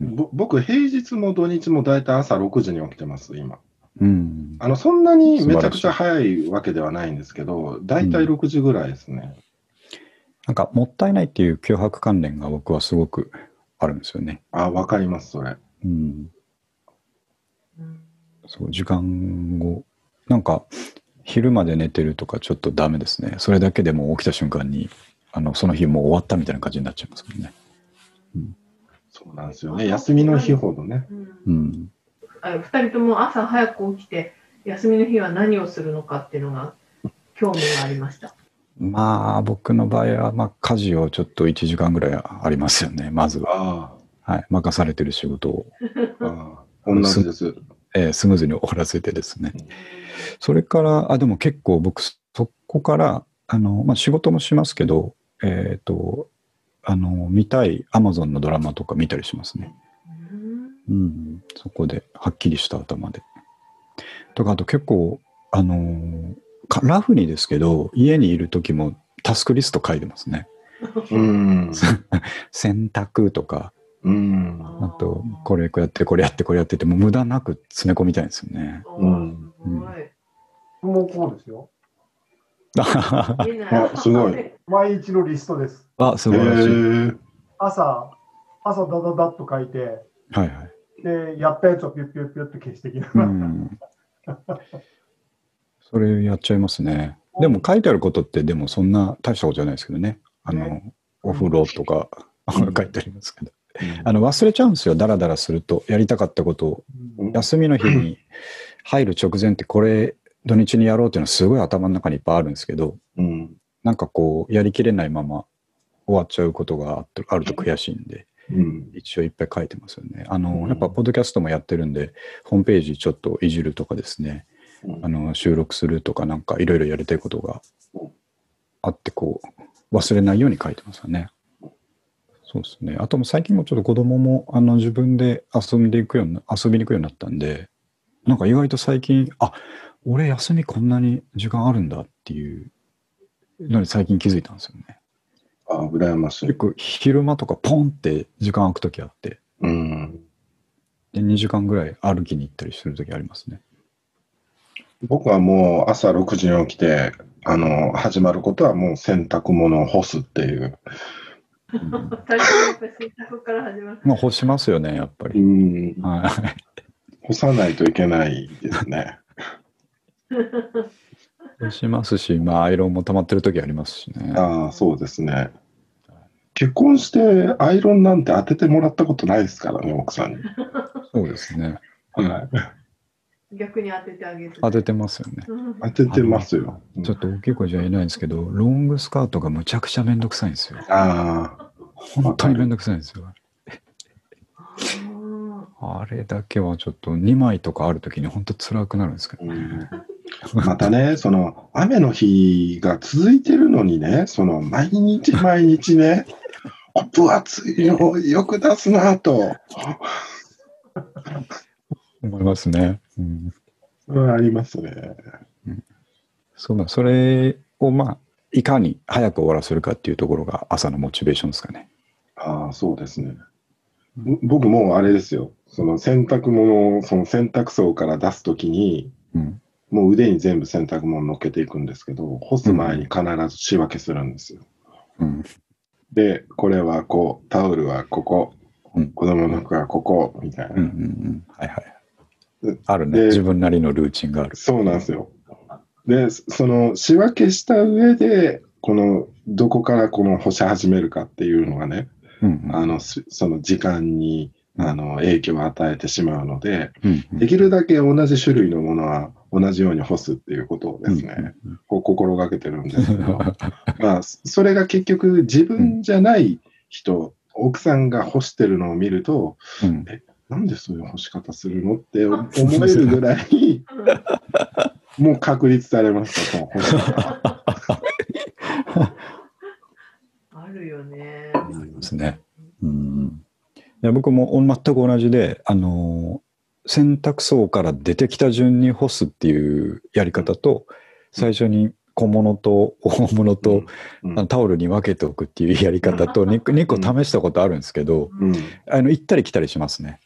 ぼぼ僕、平日も土日も大体朝6時に起きてます、今。うん。あのそんなにめちゃくちゃ早いわけではないんですけど、大体6時ぐらいですね。なんか、もったいないっていう脅迫関連が僕はすごくあるんですよね。あ、わかります、それ。うん。うんそう、時間を、なんか、昼まで寝てるとかちょっとダメですね。それだけでもう起きた瞬間に、あの、その日もう終わったみたいな感じになっちゃいますもんね。そうなんですよね。休みの日ほどね。うんうん。あ二人とも朝早く起きて、休みの日は何をするのかっていうのが興味がありました。まあ、僕の場合は、まあ、家事をちょっと1時間ぐらいありますよね、まずは。あはい。任されてる仕事を、あ、同じです。えースムーズに終わらせてですね。それから、あ、でも結構僕、そこから、あの、まあ、仕事もしますけど、えっ、と、あの、見たい Amazon のドラマとか見たりしますね。うんうん。そこで、はっきりした頭で。とか、あと結構、あのラフにですけど、家にいる時もタスクリスト書いてますね。うん。洗濯とか、ううん。あと、これこうやって、これやって、これやってって、もう無駄なく詰め込みたいんですよね。おうんーすごい。僕もこうですよ。あすごい。毎日のリストです。あ、素へ晴らしい。ー朝、朝ダダダッと書いて、はいはい。で、やったやつをピュッピュッピュッと消してきなうがら。ん。それやっちゃいますね。でも書いてあることって、でもそんな大したことじゃないですけどね。あのね、お風呂とか、うん 書いてありますけど。あの、忘れちゃうんですよ。ダラダラすると。やりたかったことを。うん休みの日に入る直前って、これ、土日にやろうっていうのはすごい頭の中にいっぱいあるんですけど、うん。なんかこう、やりきれないまま終わっちゃうことがあると悔しいんで、うん。一応いっぱい書いてますよね。あの、うんやっぱ、ポッドキャストもやってるんで、ホームページちょっといじるとかですね、うんあの、収録するとかなんかいろいろやりたいことがあって、こう、忘れないように書いてますよね。そうですね。あとも最近もちょっと子供もあの自分で遊んでいくようにな、遊びに行くようになったんで、なんか意外と最近、あ、俺休みこんなに時間あるんだっていうのに最近気づいたんですよね。あ、羨ましい結。構昼間とかポンって時間空くときあって、うん。で2時間ぐらい歩きに行ったりするときありますね。僕はもう朝6時に起きて、あの、始まることはもう洗濯物を干すっていう。うん最初はやっぱり洗濯から始まる。まあ干しますよね、やっぱうり。ん。はい。干さないといけないですね。干しますし、まあアイロンも溜まってるときありますしね。ああ、そうですね。結婚してアイロンなんて当ててもらったことないですからね、奥さんに。そうですね。はい。逆に当ててあげる。当ててますよね。うん当ててますよ。ちょっと大きい声じゃ言えないんですけど、ロングスカートがむちゃくちゃめんどくさいんですよ。ああ、本当にめんどくさいんですよ。ああれだけはちょっと2枚とかあるときに本当辛くなるんですけどね。うんまたね、その雨の日が続いてるのにね、その毎日毎日ね、あ分厚いのよく出すなと、思いますね。うん、うんありますね。そうだ、それをまあ、いかに早く終わらせるかっていうところが朝のモチベーションですかね。ああ、そうですね。ぼ僕もあれですよ、その洗濯物をその洗濯槽から出すときに、うん。もう腕に全部洗濯物乗っけていくんですけど、干す前に必ず仕分けするんですよ。うん。で、これはこう、タオルはここ、うん子供の服はここ、みたいな。うんうんうん。はいはいうん。あるね。で自分なりのルーチンがある。そうなんですよ。で、その仕分けした上で、この、どこからこの干し始めるかっていうのがね、うんうんあの、すその時間に、あの、影響を与えてしまうので、うんうんできるだけ同じ種類のものは同じように干すっていうことをですね、うんこう心がけてるんですけど、まあ、それが結局自分じゃない人、奥さんが干してるのを見ると、うんなんでそういう干し方するのって思えるぐらい、もう確立されました、その干し方。あるよね。ありますね。うん、いや僕も全く同じで、あの洗濯槽から出てきた順に干すっていうやり方と、最初に小物と大物と、タオルに分けておくっていうやり方と 2, 2個試したことあるんですけど、うんあの行ったり来たりしますね。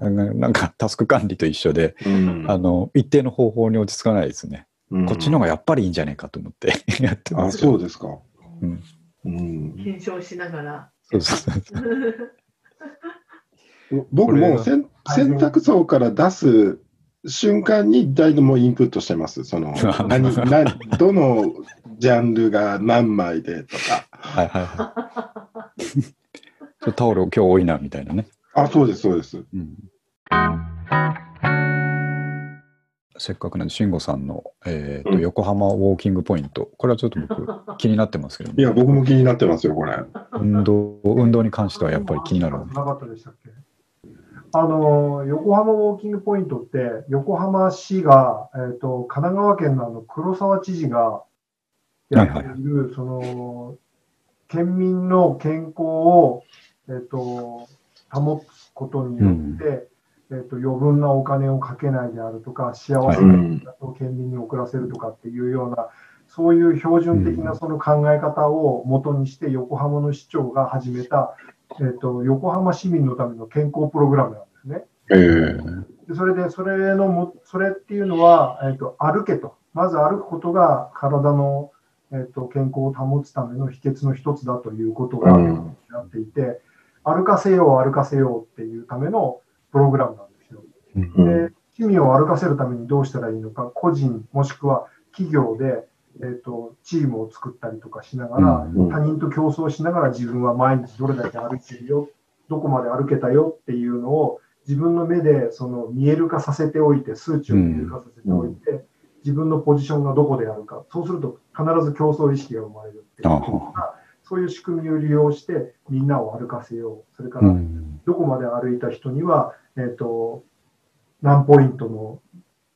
うんうん、なんかタスク管理と一緒で、うんあの一定の方法に落ち着かないですね。うんこっちの方がやっぱりいいんじゃないかと思って やってまあ、すよ。そうですか。うんうん、検証しながら。そうそうそう 僕も洗洗濯槽から出す瞬間に大体もうインプットしてます。その 何何どのジャンルが何枚でとか。はいはいはい。タオル今日多いなみたいなね。あ、そうです、そうです。うん、せっかくなんで、慎吾さんの、えーとうん横浜ウォーキングポイント、これはちょっと僕、気になってますけど、いや、僕も気になってますよ、これ。運動運動に関してはやっぱり気になる。なかったでしたっけ？あの横浜ウォーキングポイントって、横浜市が、えー、と神奈川県のあの黒沢知事がやっている、その県民の健康を、えー、と保つことによって、えー、と余分なお金をかけないであるとか、幸せなを県民に送らせるとかっていうような、そういう標準的なその考え方を元にして、横浜の市長が始めたえっ、と、横浜市民のための健康プログラムなんですね。えーでそれで、それのも、それっていうのは、えっ、と、歩けと。まず歩くことが体の、えっ、と、健康を保つための秘訣の一つだということがうんなっていて、歩かせよう、歩かせようっていうためのプログラムなんですよ。うん。で、市民を歩かせるためにどうしたらいいのか、個人もしくは企業で、えっ、と、チームを作ったりとかしながら、うん他人と競争しながら自分は毎日どれだけ歩いてるよ、どこまで歩けたよっていうのを自分の目でその見える化させておいて、数値を見える化させておいて、自分のポジションがどこであるか、そうすると必ず競争意識が生まれるっていう。ことがそういう仕組みを利用してみんなを歩かせよう。それかうらん。どこまで歩いた人には、えっ、と、何ポイントの、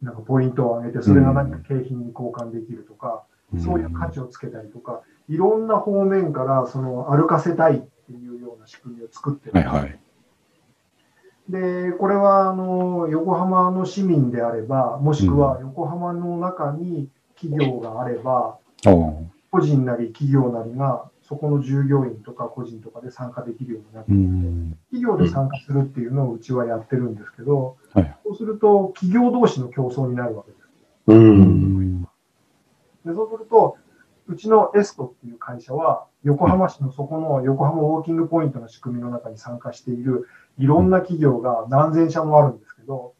なんかポイントを上げて、それが何か景品に交換できるとか、そういう価値をつけたりとか、いろんな方面から、その歩かせたいっていうような仕組みを作ってる。はいはい。で、これは、あの、横浜の市民であれば、もしくは横浜の中に企業があれば。個人なり企業なりが、そこの従業員とか個人とかで参加できるようになって。企業で参加するっていうのをうちはやってるんですけど、はいそうすると企業同士の競争になるわけです。う。うんん。でそうすると、うちのエストっていう会社は、横浜市のそこの横浜ウォーキングポイントの仕組みの中に参加しているいろんな企業が何千社もあるんですけど、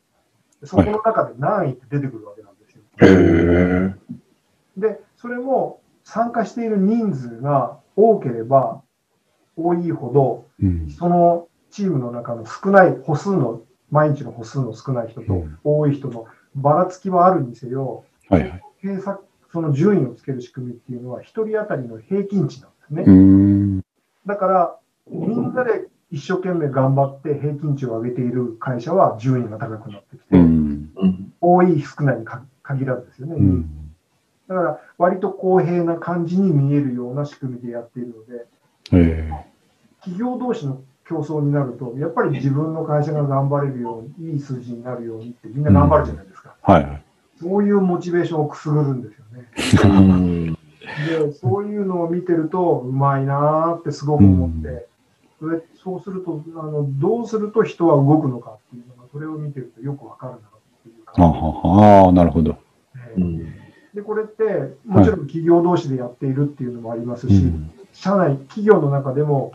そこの中で何位って出てくるわけなんですよ。へーで、それも参加している人数が多ければ多いほど、うん。そのチームの中の少ない歩数の、毎日の歩数の少ない人とうん多い人のばらつきはあるにせよ、はいはい。その順位をつける仕組みっていうのは、一人当たりの平均値なんですね。うん。だから、みんなで一生懸命頑張って平均値を上げている会社は順位が高くなってきて、多い少ないにか限らずですよね。うん。だから、割と公平な感じに見えるような仕組みでやっているので、え企業同士の競争になると、やっぱり自分の会社が頑張れるように、いい数字になるようにってみんな頑張るじゃないですか。えはいはい。そういうモチベーションをくすぐるんですよね。うんで、そういうのを見てると、うまいなーってすごく思って、うんそれそうするとあの、どうすると人は動くのかっていうのが、それを見てるとよくわかるなっていうあ感じはは、なるほど。で、うんで、これって、もちろん企業同士でやっているっていうのもありますし、うん。社内、企業の中でも、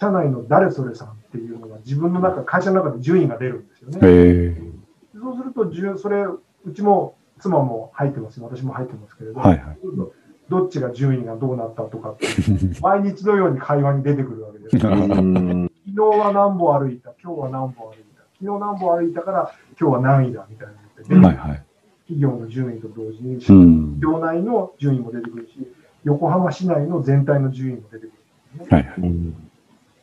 社内の誰それさんっていうのが自分の中、会社の中で順位が出るんですよね。ええそうすると、じゅそれ、うちも妻も入ってますよ私も入ってますけれど、はいはい。どっちが順位がどうなったとかって、毎日のように会話に出てくるわけです。昨うん日は何歩歩いた、今日は何歩歩いた、昨日何歩歩いたから今日は何位だみたいなはいはい。企業の順位と同時に。業内の順位も出てくるし、横浜市内の全体の順位も出てくる。はいはい。うん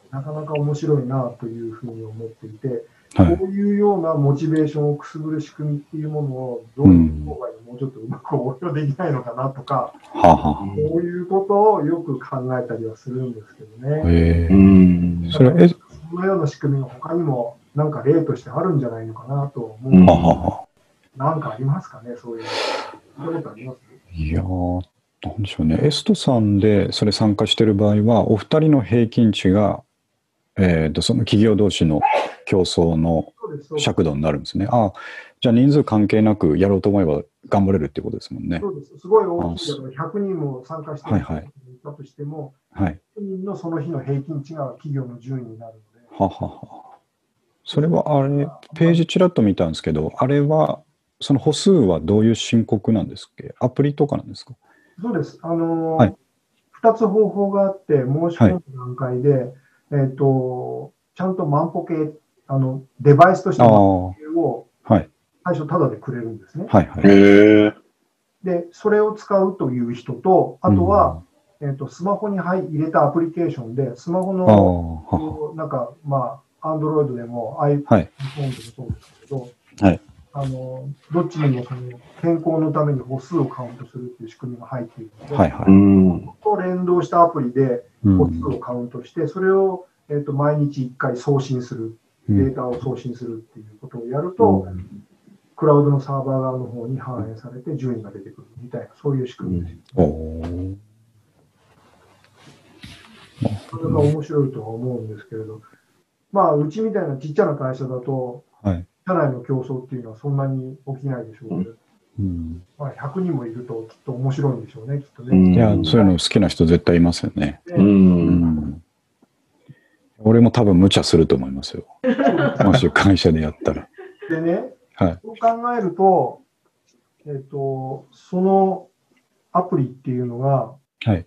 なかなか面白いなというふうに思っていて、はい。こういうようなモチベーションをくすぐる仕組みっていうものを、どういう方がもうちょっとうまく応用できないのかなとか、はあはあ。こういうことをよく考えたりはするんですけどね。ええうんそれ、え、そのような仕組みが他にもなんか例としてあるんじゃないのかなと思う。うんはあはあはあ。なんかありますかね、そういういたことありますいやー、なんでしょうね。エストさんでそれ参加してる場合は、お二人の平均値が、えっと、その企業同士の競争の。尺度になるんですね。ああ、じゃあ人数関係なくやろうと思えば頑張れるってことですもんね。そうですすごい大きいだから100人も参加してたとしても、はい。100人のその日の平均値が企業の順位になるので、ははは。それはあれ、ページちらっと見たんですけど、あれは、その歩数はどういう申告なんですっけ？アプリとかなんですか？そうです。あのーはい2つ方法があって、申し込む段階で、えっ、と、ちゃんと万歩計、あの、デバイスとして万歩計をい。最初タダでくれるんですね。はいはい。で、それを使うという人と、あとは、えっ、と、スマホに入入れたアプリケーションで、スマホの、はは。なんか、まあ、アンドロイドでも iPhone はい。でもそうですけど、はいあの、どっちにもその健康のために歩数をカウントするっていう仕組みが入っているので、はいはうい。ん。と連動したアプリでうん歩数をカウントして、それを、えっと毎日1回送信する、うんデータを送信するっていうことをやると、クラウドのサーバー側の方に反映されて順位が出てくるみたいな、そういう仕組みです。おーあなかなか面白いとは思うんですけれど、まあ、うちみたいなちっちゃな会社だと、はい。社内の競争っていうのはそんなに起きないでしょうけど、うん。まあ、100人もいるときっと面白いんでしょうね、きっとうんね。いや、そういうの好きな人絶対いますよね。う。でうんん。俺も多分無茶すると思いますよ。もし会社でやったら。でね、はい。そう考えると、えっ、と、そのアプリっていうのが、はい。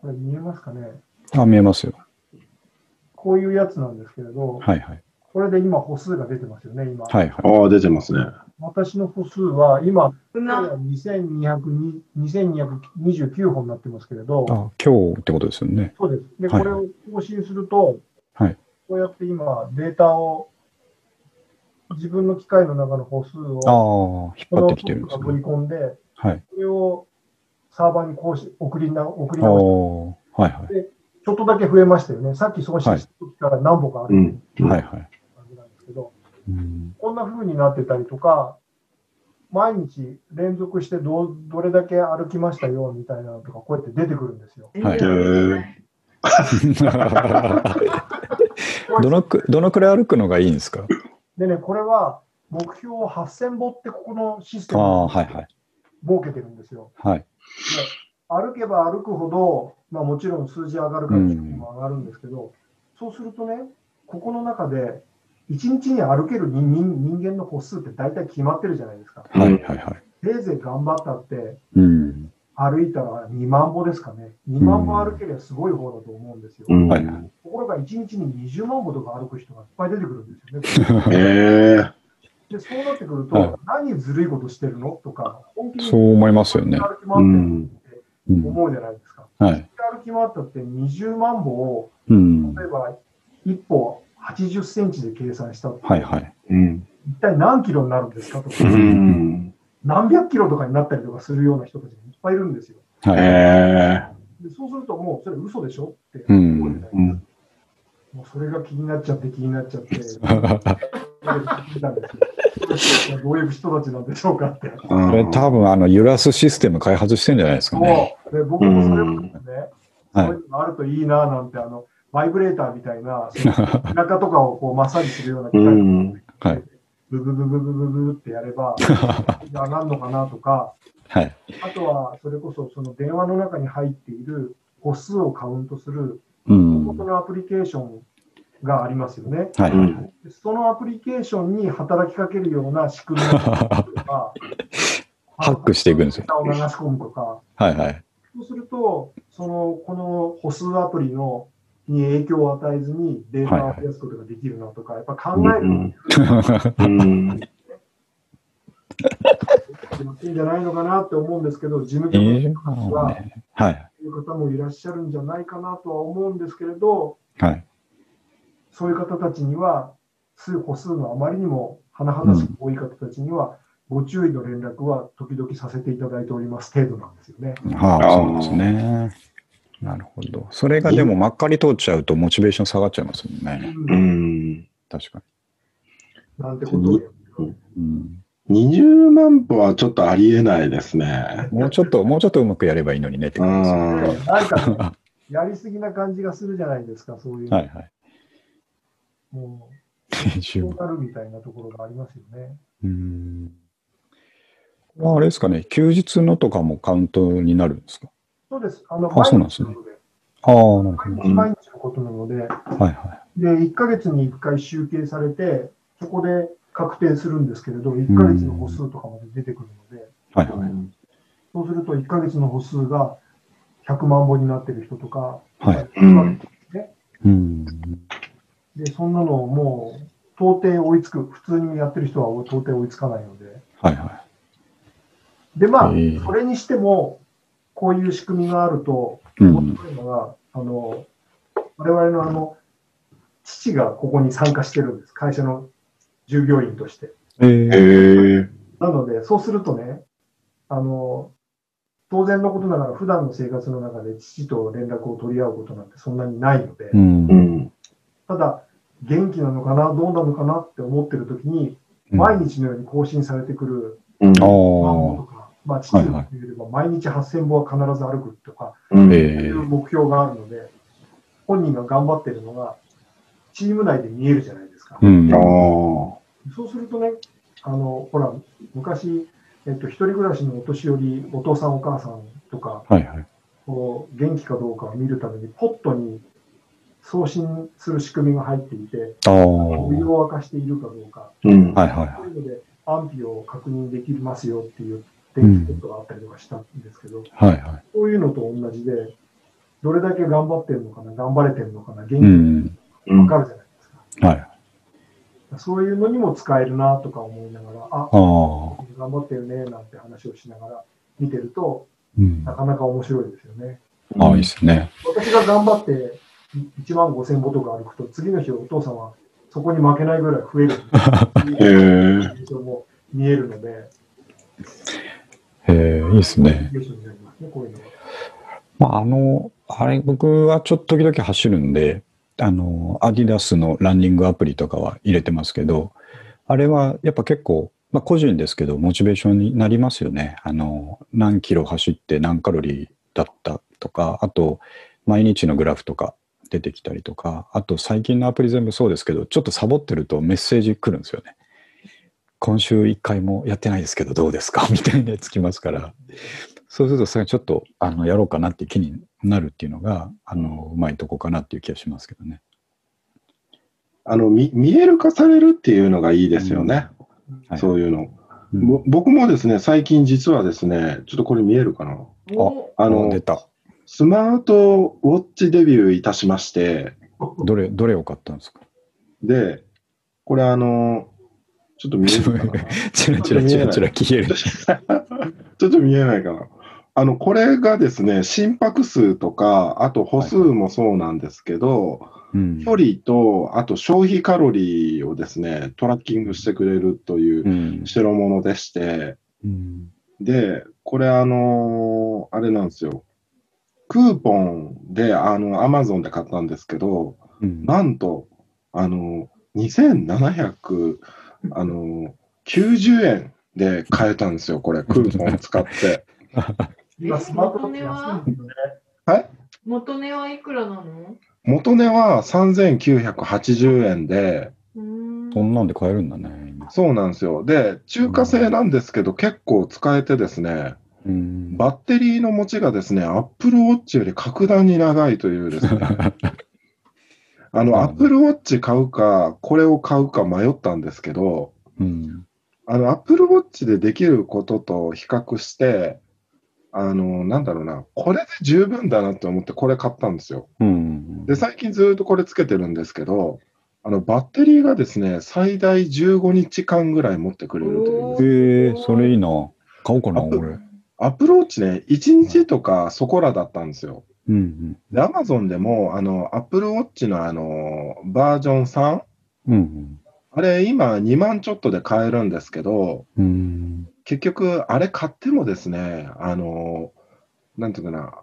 これ見えますかね？あ、見えますよ。こういうやつなんですけれど、はいはい。これで今歩数が出てますよね、今。はいはい。ああ、出てますね。私の歩数は今、そんな、2200 2229本になってますけれど、あ、今日ってことですよね。そうです。で、はいこれを更新すると、はいこうやって今、データを、自分の機械の中の歩数を、ああ、引っ張ってきてるんですね。取り込んで、はい。それをサーバーに更新送りな送りああ、直して、はいはい。ちょっとだけ増えましたよね。さっき送信した時から何本かあるうん。はいはい。けど、うん。こんな風になってたりとか、毎日連続してどうどれだけ歩きましたよみたいなのとか、こうやって出てくるんですよ。はいどのく、どのくらい歩くのがいいんですか？でね、これは目標を8000歩ってここのシステムああ、ではいはい。設けてるんですよ。はい。で歩けば歩くほど、まあ、もちろん数字上がるから上がるんですけど、そうするとね、ここの中で1日に歩ける人人人間の歩数って大体決まってるじゃないですか。はいはいはい。せいぜい頑張ったってうん。歩いたら2万歩ですかね。2万歩歩ければすごい方だと思うんですよ。うん。はいはいところが1日に20万歩とか歩く人がいっぱい出てくるんですよね。ええでそうなってくると、はい何ずるいことしてるの？とか、本気にそう思いますよね。う歩き回って。ってうん。思うじゃないですか。はい。歩き回ったって20万歩をうん。例えば1歩80センチで計算したはいはい。うん。一体何キロになるんですかとか、うん。何百キロとかになったりとかするような人たちがいっぱいいるんですよ。はい。えそうするともうそれ嘘でしょ？ってう思うん。もうそれが気になっちゃって気になっちゃって。どういう人たちなんでしょうかって。これ多分あの揺らすシステム開発してんじゃないですかね。もうで僕もそれをね、はいそういうのがあるといいななんて、あのバイブレーターみたいな、背中とかをこうマッサージするような機う械ん。はい。ブブブブブブブってやれば、じゃあなんのかなとか、はい。あとはそれこそその電話の中に入っている歩数をカウントするうん。元のアプリケーションがありますよね。はい。そのアプリケーションに働きかけるような仕組みとか、ハックしていくんですよを流し込むとか、はいはい。そうすると、そのこの歩数アプリのに影響を与えずにデータを増やすことができるなとか、やっぱ考える。いいんじゃないのかなって思うんですけど、事務局のは、ね。は い。そういう方もいらっしゃるんじゃないかなとは思うんですけれど、はい。そういう方たちには、数歩数のあまりにも甚だしく多い方たちには、ご注意の連絡は時々させていただいております程度なんですよね。はあ、そうですね。なるほど。それがでもまっかり通っちゃうとモチベーション下がっちゃいますもんね。ううんん。確かなんてことを言うに。うん。20万歩はちょっとありえないですね。もうちょっと、もうちょっとうまくやればいいのにねってう感じですん。ねなんかね、やりすぎな感じがするじゃないですか、そういう。はいはい。も20う、そうなるみたいなところがありますよね。うん。これはあれですかね、休日のとかもカウントになるんですか？そうです。あの、あそうなんですああ、なるほど。毎日毎日のことなので、はいはで、1ヶ月に1回集計されて、そこで確定するんですけれど、1ヶ月の歩数とかまで出てくるので、い。はいはい。そうすると1ヶ月の歩数が100万歩になってる人とか、はいうんうん。で、そんなのもう到底追いつく、普通にやってる人は到底追いつかないので、はいはで、まあ、ええそれにしても、こういう仕組みがあると、面ん。白いのが、あの、我々のあの、父がここに参加してるんです。会社の従業員として。ええー、え。なので、そうするとね、あの、当然のことながら、普段の生活の中で父と連絡を取り合うことなんてそんなにないので、うんう。ん。ただ、元気なのかな、どうなのかなって思ってる時に、毎日のように更新されてくるうん。とか、まあ、父はいはいの言えれば毎日8000歩は必ず歩くとか、うんえいう目標があるので、本人が頑張ってるのが、チーム内で見えるじゃないですか。そうするとね、あの、ほら、昔、えっと、一人暮らしのお年寄り、お父さんお母さんとか、はいはい。こう元気かどうかを見るために、ポットに送信する仕組みが入っていて。お湯を沸かしているかどうか、うん。はいはいそういうので安否を確認できますよっていう電気ポットがあったりとかしたんですけど、はい。はいはい。そういうのと同じで、どれだけ頑張ってるのかな、頑張れてるのかな、元う気ん。うんわかるじゃないですか。はい。そういうのにも使えるなとか思いながら、あ、ああ。頑張ってるねなんて話をしながら見てると、うん。なかなか面白いですよね。ああ、いいですね。私が頑張って1万5千歩とか歩くと、次の日お父さんはそこに負けないぐらい増えるっていうへえ。も見えるので、へえ、いいですね。まあ、あの、あれ、僕はちょっと時々走るんで、あの、アディダスのランニングアプリとかは入れてますけど、あれはやっぱ結構、まあ個人ですけど、モチベーションになりますよね。あの、何キロ走って何カロリーだったとか、あと、毎日のグラフとか出てきたりとか、あと最近のアプリ全部そうですけど、ちょっとサボってるとメッセージ来るんですよね。今週1回もやってないですけどどうですか？みたいなやつ来ますから、そうするとそれちょっとあのやろうかなっていう気になるっていうのが、あの、うまいとこかなっていう気がしますけどね。あの、み見える化されるっていうのがいいですよね。はいそういうの。うんぼ僕もですね、最近実はですね、ちょっとこれ見えるかな？おあの出、た。スマートウォッチデビューいたしまして、どれ、どれを買ったんですか？で、これあの、ちょっと見えるかな。チラチラチラチラ消える。ちょっと見えないかな。あの、これがですね、心拍数とか、あと歩数もそうなんですけど、うん距離と、あと消費カロリーをですね、トラッキングしてくれるといううん代物でして、うんで、これあのあれなんですよ。クーポンで、あの、アマゾンで買ったんですけど、うんなんと、あの、2700、あの、90円で買えたんですよ、これ、クーポン使って。今、スマートフォンって安いんです。はい？元値はいくらなの？元値は3980円で、うーんそんなんで買えるんだね、今。そうなんですよ。で、中華製なんですけど、結構使えてですね、うんバッテリーの持ちがですね、Apple Watch より格段に長いというですね、あの、うん Apple Watch 買うか、これを買うか迷ったんですけど、うんあの、Apple Watch でできることと比較して、あの、なんだろうな、これで十分だなって思ってこれ買ったんですよ。うんで、最近ずっとこれつけてるんですけど、あの、バッテリーがですね、最大15日間ぐらい持ってくれるというへえそれいいな。買おうかな、俺。アップルウォッチね、1日とかそこらだったんですよ。うんで、アマゾンでも、あの、アップルウォッチのあの、バージョン3、うん。うんあれ今2万ちょっとで買えるんですけど、うん。うん。結局、あれ買ってもですね、あの、なんていうかな、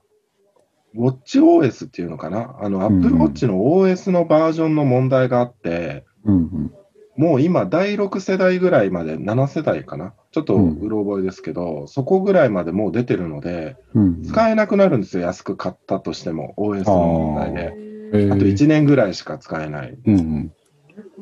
ウォッチ OS っていうのかな、あの、アップルウォッチの OS のバージョンの問題があって、うんもう今、第6世代ぐらいまで、7世代かな、ちょっとうろ覚えですけど、そこぐらいまでもう出てるので、うん。使えなくなるんですよ、安く買ったとしても、OS の問題で。えあと1年ぐらいしか使えない。っうんうん。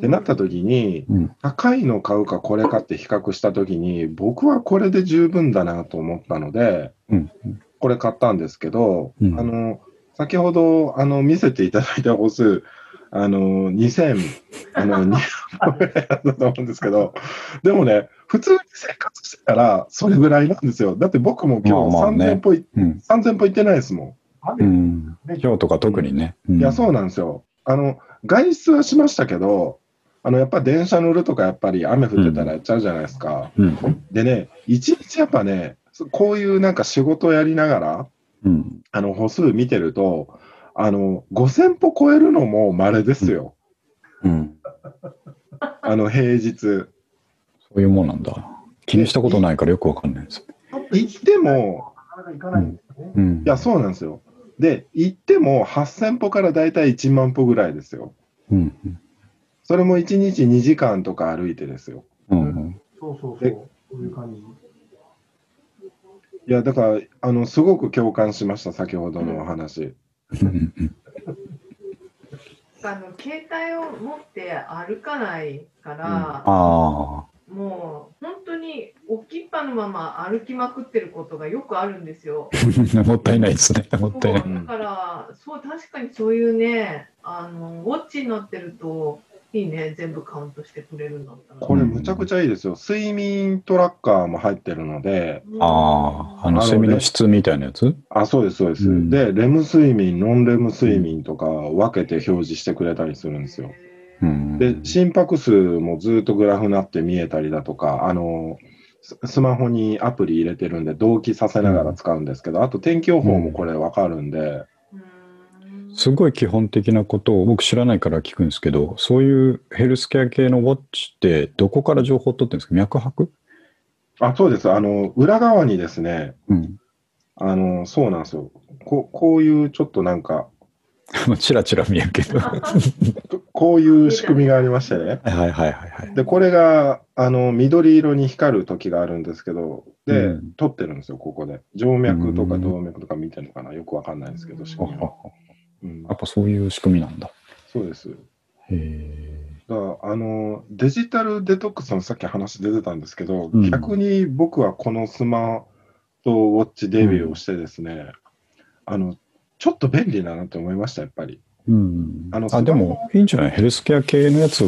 てなった時に、うん高いの買うかこれかって比較した時に、僕はこれで十分だなと思ったので、うん。これ買ったんですけど、うんあの、先ほど、あの、見せていただいた歩数、あの、2000、あの、200ぐらいだったと思うんですけど、でもね、普通に生活してたら、それぐらいなんですよ。だって僕も今日まあまあね3000歩い、うん。3000歩行ってないですもん。雨うん。今日とか特にね。いや、そううなんですよ。あの、外出はしましたけど、あの、やっぱ電車乗るとか、やっぱり雨降ってたらやっちゃうじゃないですか。うん。でね、一日やっぱね、そこういうなんか仕事をやりながら、うん。あの、歩数見てると、あの、5000歩超えるのも稀ですよ。うん。あの、平日。そういうもんなんだ。気にしたことないからよくわかんないです。行っても、なかなか行かないんですよね。うん。いや、そうなんですよ。で、行っても8000歩からだいたい1万歩ぐらいですよ。うん。それも1日2時間とか歩いてですよ。うん。うん。そうそうそう。ういう感じ。いや、だから、あの、すごく共感しました、先ほどのお話。あの携帯を持って歩かないから、ああ。もう本当に置きっぱのまま歩きまくってることがよくあるんですよ。もったいないですね。もったいない。だから、そう確かにそういうね、あのウォッチになってるといいね、全部カウントしてくれるんだったら。これむちゃくちゃいいですよ。睡眠トラッカーも入ってるので、ああ、あの、あの睡眠の質みたいなやつ？あ、そうです、そうです。うんで、レム睡眠、ノンレム睡眠とか分けて表示してくれたりするんですよ。うん。で、心拍数もずっとグラフになって見えたりだとか、あの、ススマホにアプリ入れてるんで、同期させながら使うんですけど、あと天気予報もこれ分かるんで、うんすごい基本的なことを僕知らないから聞くんですけど、そういうヘルスケア系のウォッチってどこから情報を取ってるんですか？脈拍？あ、そうです。あの、裏側にですね、うん。あの、そうなんですよ。ここういうちょっとなんか、チラチラ見えるけど。は ここういう仕組みがありましてね。いはいはいはい。で、これが、あの、緑色に光る時があるんですけど、で、うん撮ってるんですよ、ここで。静脈とかうん動脈とか見てるのかな？よくわかんないですけど、仕あ組みは。あうんやっぱそういう仕組みなんだ。そうです。へえ。だからあのデジタルデトックスのさっき話出てたんですけど、うん逆に僕はこのスマートウォッチデビューをしてですね、あのちょっと便利だなって思いました、やっぱり。うん。あのあ、でもいいんじゃないヘルスケア系のやつを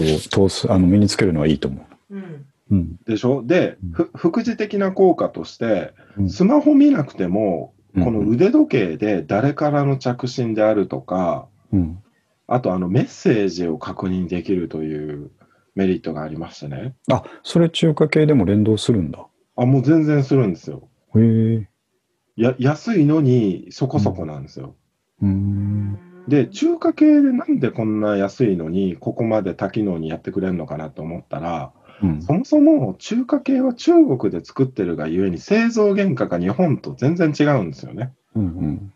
通す、あの、身につけるのはいいと思うんう。うん。でしょ？で、うんふ副次的な効果として、うんスマホ見なくても、うんこの腕時計で誰からの着信であるとか、うん。あとあのメッセージを確認できるというメリットがありましてね。あ、それ中華系でも連動するんだ。あ、もう全然するんですよ。へえ。や安いのにそこそこなんですよ。うーん。で、中華系でなんでこんな安いのに、ここまで多機能にやってくれるのかなと思ったら、うん。そもそも中華系は中国で作ってるがゆえに製造原価が日本と全然違うんですよね。うんうん。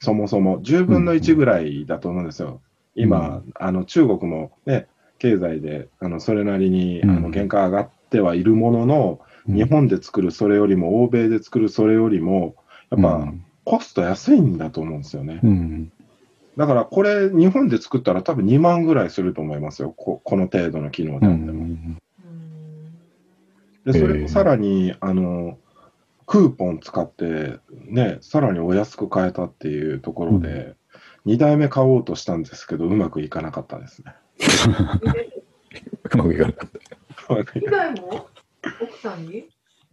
そもそも10分の1ぐらいだと思うんですよ。今、うあの中国もね、経済であのそれなりにあうんの原価上がってはいるものの、うん日本で作るそれよりも、欧米で作るそれよりも、やっぱコスト安いんだと思うんですよね。うん。だからこれ、日本で作ったら多分2万ぐらいすると思いますよ、ここの程度の機能うであっても。ん。で、それへえ。をさらに、あの、クーポン使って、ね、さらにお安く買えたっていうところで、2台目買おうとしたんですけど、うまくいかなかったですね。うまくいかなかった。以外も奥さんに？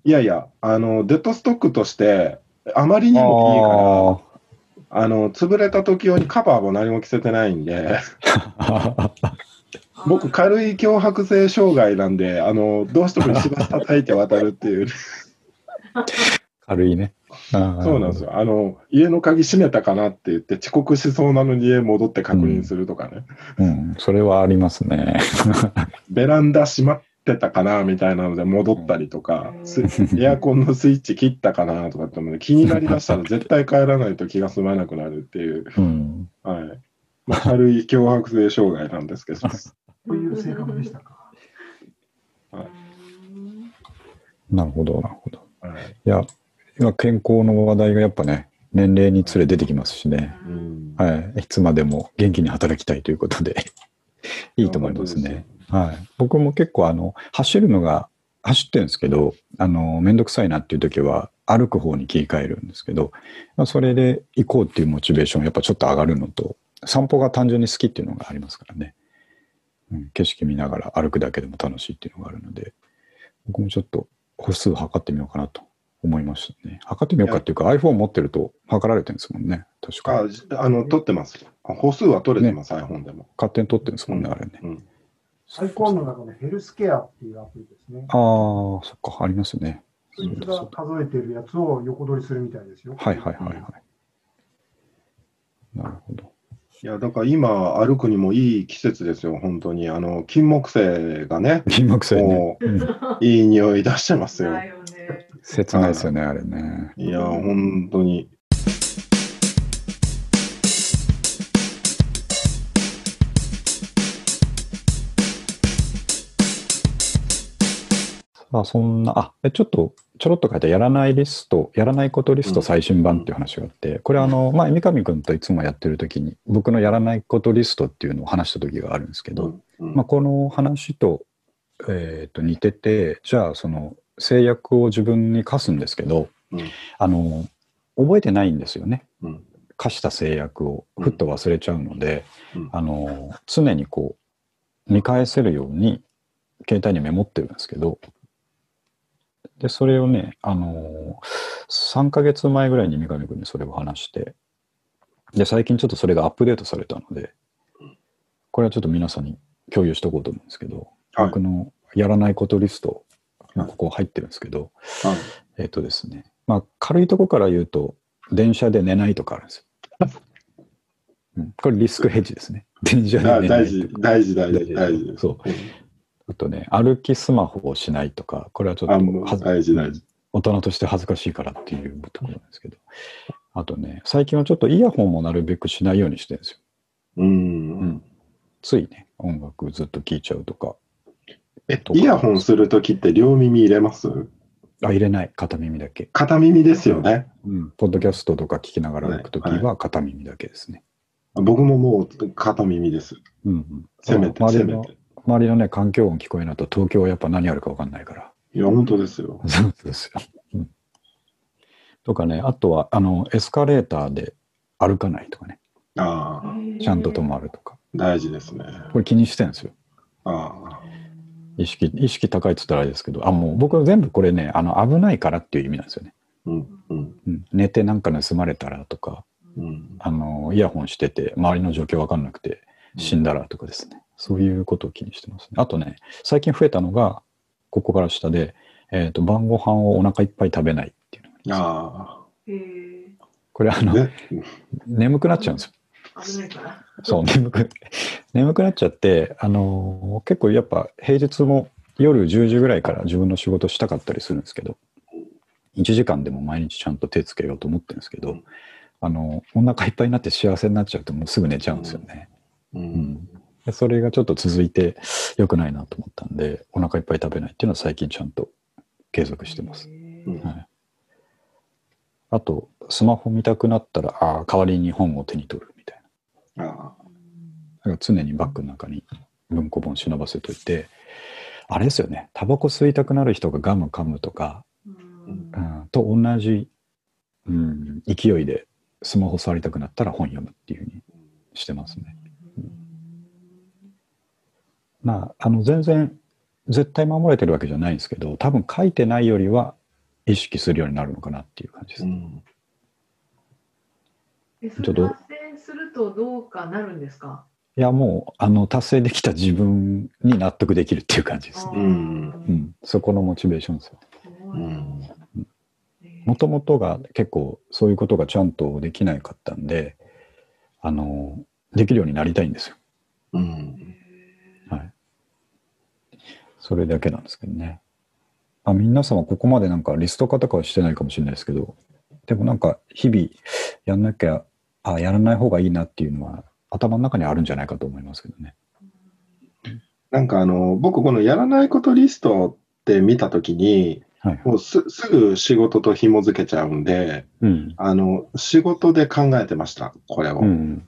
いやいや、あの、デッドストックとして、あまりにもいいから、あの、潰れた時用にカバーも何も着せてないんで、あ 僕、軽い強迫性障害なんで、あの、どうしても石橋叩いて渡るっていう、軽いね。そうなんです。よ。あの、家の鍵閉めたかなって言って、遅刻しそうなのに家戻って確認するとかね、うん、それはありますね。ベランダ閉まってたかなみたいなので戻ったりとか、うんすエアコンのスイッチ切ったかなとかって気になりだしたら絶対帰らないと気が済まなくなるっていう、うん。はい。まあ、軽い強迫性障害なんですけど。という性格でしたか。うんなるほど、なるほど。はいいや、今健康の話題がやっぱね、年齢につれ出てきますしね。うんはい。いつまでも元気に働きたいということで、いいと思いますね。はい。僕も結構、あの、走るのが、走ってるんですけど、あの、めんどくさいなっていう時は、歩く方に切り替えるんですけど、まあ、それで行こうっていうモチベーション、やっぱちょっと上がるのと、散歩が単純に好きっていうのがありますからね。うん、景色見ながら歩くだけでも楽しいっていうのがあるので、僕もちょっと歩数測ってみようかなと思いましたね。測ってみようかっていうか、iPhone 持ってると測られてるんですもんね。確か。あじあの、取ってます。あ歩数は取れてます、iPhone でも。勝手に取ってるんですもんね、うんあれね。うん。iPhone の中のヘルスケアっていうアプリですね。ああ、そっか、ありますね。そいつが数えてるやつを横取りするみたいですよ。はいはいはいはい。なるほど。いや、だから今、歩くにもいい季節ですよ、本当に。あの、金木犀がね、金木犀ね。もうんう、いい匂い出してますよ。だよね。切ないですよね、あれね。いや、本当に。さあ、そんな、あ、えちょっとちょろっと書いたやらないリスト、やらないことリスト最新版っていう話があって、これあの、まあ、三上君といつもやってる時に、僕のやらないことリストっていうのを話した時があるんですけど、うん。まあ、この話と,、えーと似ててじゃあその制約を自分に課すんですけど、うん。あの覚えてないんですよね。うん。課した制約をふっと忘れちゃうので、うん。あの常にこう見返せるように携帯にメモってるんですけどでそれをねあの3ヶ月前ぐらいに三上君にそれを話してで最近ちょっとそれがアップデートされたのでこれはちょっと皆さんに共有しておこうと思うんですけど、はい僕のやらないことリスト、まあここ入ってるんですけど、はいえっ、とですね、まあ軽いとこから言うと、電車で寝ないとかあるんですよ。うん、これリスクヘッジですね。電車でだ寝ないと大事、大事、大事、大事。そう。あとね、歩きスマホをしないとか、これはちょっと大事、大事。大人として恥ずかしいからっていうところなんですけど。あとね、最近はちょっとイヤホンもなるべくしないようにしてるんですよ。う。うんん。ついね、音楽ずっと聴いちゃうとか。え、イヤホンするときって両耳入れます？あ、入れない。片耳だけ。片耳ですよね。うん。ポッドキャストとか聞きながら歩くときは片耳だけですね。僕ももう片耳です。うん、うん。せめて、せめて。周りのね、環境音聞こえないと東京はやっぱ何あるか分かんないから。いや、本当ですよ。そうですよ。うん。とかね、あとは、あの、エスカレーターで歩かないとかね。ああ、ちゃんと止まるとか。大事ですね。これ気にしてるんですよ。ああ、意識、意識高いって言ったらあれですけど、あ、もう僕は全部これね、あの、危ないからっていう意味なんですよね。うん、うん、うん。寝てなんか盗まれたらとか、うん。あの、イヤホンしてて、周りの状況分かんなくて、死んだらとかですね。そういうことを気にしてますね。あとね、最近増えたのが、ここから下で、えっ、と、晩ご飯をお腹いっぱい食べないっていうのがああへえこれああ、の、ね、眠くなっちゃうんですよ。危ないから。そう、眠く、眠くなっちゃって、あのー結構やっぱ平日も夜10時ぐらいから自分の仕事したかったりするんですけど、1時間でも毎日ちゃんと手つけようと思ってるんですけど、あのお腹いっぱいになって幸せになっちゃうともうすぐ寝ちゃうんですよね。う。うんん。でそれがちょっと続いて良くないなと思ったんで、お腹いっぱい食べないっていうのは最近ちゃんと継続してます。はい。あと、スマホ見たくなったら、ああ、代わりに本を手に取るみたいな。あだから常にバッグの中に文庫本忍ばせといて、あれですよね、タバコ吸いたくなる人がガム噛むとか、うんうん、と同じ、うん、勢いでスマホ触りたくなったら本読むっていうふうにしてますね。まあ、あの全然絶対守れてるわけじゃないんですけど、多分書いてないよりは意識するようになるのかなっていう感じです。うん。ちょっとれ達成するとどうかなるんですか？いや、もう、あの、達成できた自分に納得できるっていう感じですね。うんうん、そこのモチベーションですよ。もともとが結構そういうことがちゃんとできないかったんで、あの、できるようになりたいんですよ。うん。はい。それだけなんですけどね。あ皆様ここまでなんかリスト化とかはしてないかもしれないですけど、でもなんか日々やんなきゃ、あやらない方がいいなっていうのは頭の中にあるんじゃないかと思いますけどね。なんかあの、僕このやらないことリストって見たときに、はい。もうすすぐ仕事と紐づけちゃうんで、うん。あの、仕事で考えてました、これを。うん。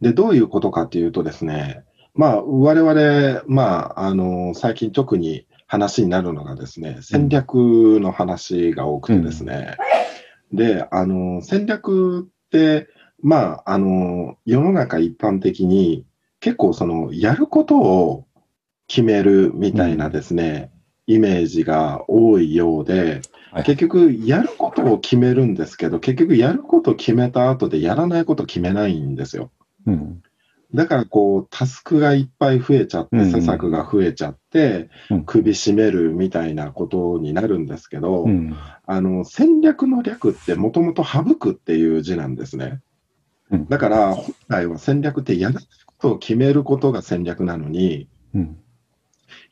で、どういうことかっていうとですね、まあ、我々、まあ、あの、最近特に話になるのがですね、戦略の話が多くてですね、で、あの、戦略って、まあ、あの、世の中一般的に結構その、やることを決めるみたいなですね、イメージが多いようで、はい。結局、やることを決めるんですけど、結局、やることを決めた後でやらないことを決めないんですよ。うん。だからこう、タスクがいっぱい増えちゃって、うんうん施策が増えちゃってうん、首絞めるみたいなことになるんですけど、うん。あの、戦略の略ってもともと省くっていう字なんですね。うんだから、本来は戦略ってやらないことを決めることが戦略なのに、うん。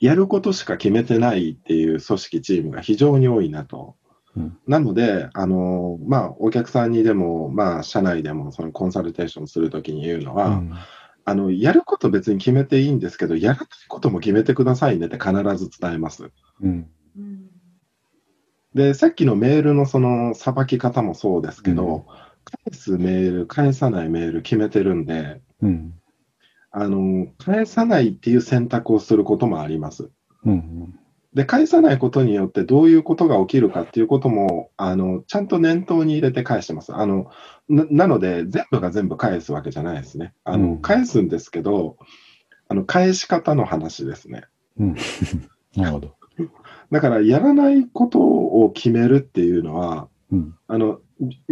やることしか決めてないっていう組織チームが非常に多いなと。うんなので、あの、まあ、お客さんにでも、まあ、社内でも、そのコンサルテーションするときに言うのは、あの、やること別に決めていいんですけど、やらないことも決めてくださいねって必ず伝えます。うん。うんで、さっきのメールのそのさばき方もそうですけど、返すメール、返さないメール決めてるんで、うん。あの、返さないっていう選択をすることもあります。うん。で、返さないことによってどういうことが起きるかっていうことも、あの、ちゃんと念頭に入れて返してます。あの、ななので、全部が全部返すわけじゃないですね。あの、うん返すんですけど、あの、返し方の話ですね。うん。なるほど。だから、やらないことを決めるっていうのは、うん。あの、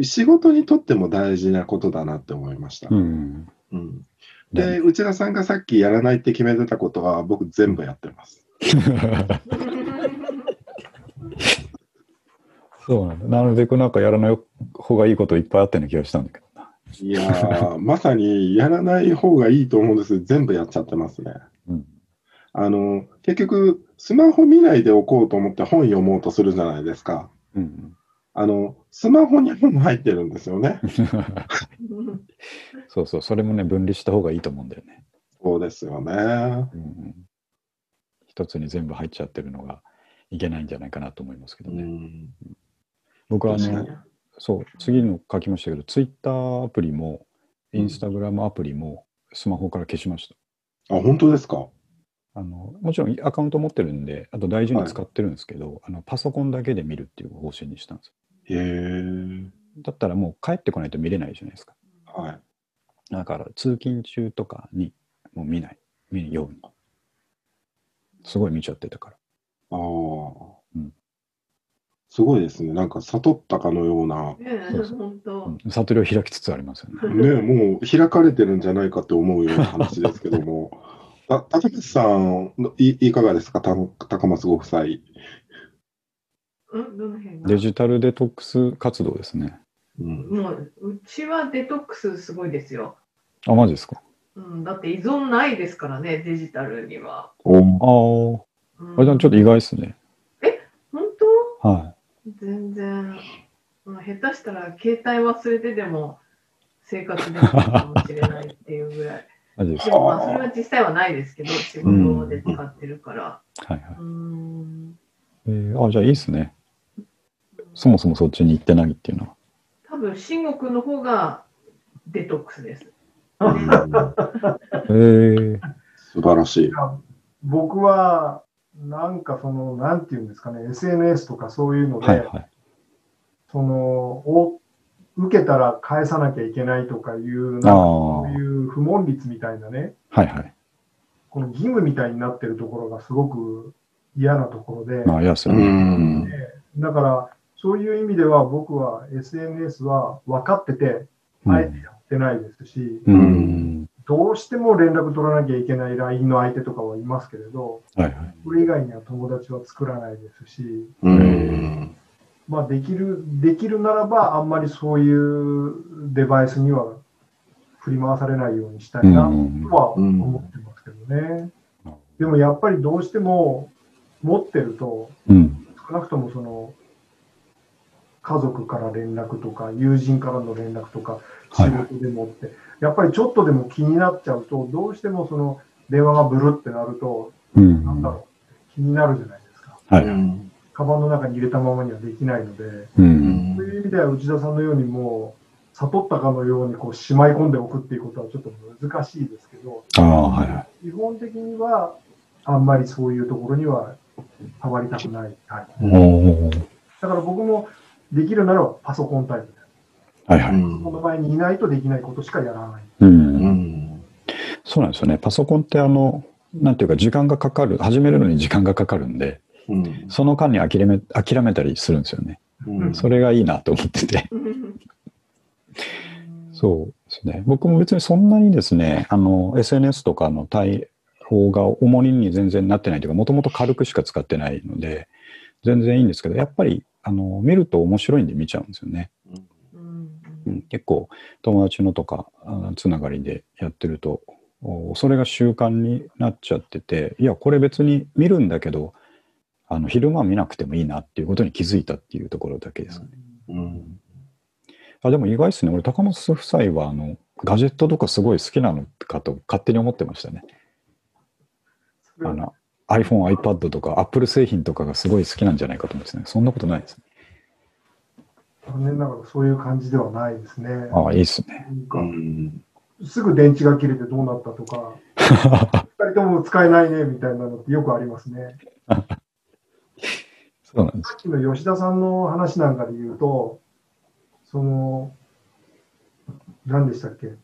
仕事にとっても大事なことだなって思いました。うん。うんで、内田さんがさっきやらないって決めてたことは、僕全部やってます。そうなんだ。なるべくなんかやらない方がいいこといっぱいあったような気がしたんだけどな。いやー、まさにやらない方がいいと思うんです全部やっちゃってますね。うん。あの、結局、スマホ見ないでおこうと思って本読もうとするじゃないですか。うん。あの、スマホに本入ってるんですよね。そうそう、それもね、分離した方がいいと思うんだよね。そうですよね。うん。一つに全部入っちゃってるのがいけないんじゃないかなと思いますけどうね。ん、僕はあの、そう、次の書きましたけど、ツイッターアプリも、インスタグラムアプリもスマホから消しました。あ、本当ですか？あのもちろんアカウント持ってるんで、あと大事に使ってるんですけど、あのパソコンだけで見るっていう方針にしたんですへえ。よ。だったらもう帰ってこないと見れないじゃないですか。はい。だから通勤中とかにもう見ない、見るように。すごい見ちゃってたから。ああ、うんすごいですね。なんか悟ったかのような。本当。うん悟りを開きつつありますよね。ね、もう開かれてるんじゃないかって思うような話ですけども。た高松さんい、いかがですか、た高松ご夫妻。うん、どの辺が？デジタルデトックス活動ですね。うん、もう、うちはデトックスすごいですよ。あ、マジですか？うん、だって依存ないですからね、デジタルには。おあうんあ、あじゃあちょっと意外ですね。本は当全然、うん、下手したら携帯忘れてでも生活できるかもしれないっていうぐらい。い。マジですでか。もまあそれは実際はないですけど、仕事で使ってるから。はいはい。うん。えー、あ、じゃあいいですね。そもそもそっちに行ってないっていうのは。多分、慎吾君の方がデトックスです。えー、素晴らしい。僕は、なんかその、なんていうんですかね、SNS とかそういうので、はいはい。その、お受けたら返さなきゃいけないとかいう、なんかああそういう不問率みたいなね、はいはい。この義務みたいになってるところがすごく嫌なところで、まあ、いや、そううね。ん。だから、そういう意味では僕は SNS は分かってて、うんあえてやってないですし、うん。うん。どうしても連絡取らなきゃいけない LINE の相手とかはいますけれど、はいはい。それ以外には友達は作らないですし、うん。まあ、できる、できるならば、あんまりそういうデバイスには振り回されないようにしたいなうんとは思ってますけどね。でもやっぱりどうしても持ってると、うん。少なくともその、家族から連絡とか、友人からの連絡とか、仕はい事でもって、やっぱりちょっとでも気になっちゃうと、どうしてもその電話がブルってなると、うん。なんだろう、気になるじゃないですか。はい。カバンの中に入れたままにはできないので、うん。そういう意味では内田さんのようにもう、悟ったかのようにこうしまい込んでおくっていうことはちょっと難しいですけど、ああ、はいはい。基本的にはあんまりそういうところには触りたくないタイプ。おーだから僕もできるならパソコンタイプで。はいはい。その前にいないとできないことしかやらない。う。うんん。そうなんですよね。パソコンってあの、なんていうか時間がかかる、始めるのに時間がかかるんで、うん。その間に諦め、諦めたりするんですよね。うん。それがいいなと思ってて。そうですね。僕も別にそんなにですね、あの、SNS とかの対応が重荷に全然なってないというか、もともと軽くしか使ってないので、全然いいんですけど、やっぱり、あの、見ると面白いんで見ちゃうんですよね。うんうん、結構、友達のとか、あつながりでやってると、おそれが習慣になっちゃってて、いや、これ別に見るんだけど、あの昼間見なくてもいいなっていうことに気づいたっていうところだけですね。うん。あでも意外ですね。俺、高松夫妻は、あの、ガジェットとかすごい好きなのかと勝手に思ってましたね。あの、iPhone、iPad とか Apple 製品とかがすごい好きなんじゃないかと思ってね。そんなことないですね。残念ながらそういう感じではないですね。ああ、いいですね。なんうかん。すぐ電池が切れてどうなったとか、二人とも使えないねみたいなのってよくありますね。そうなんです。さっきの吉田さんの話なんかで言うと、その、何でしたっけ？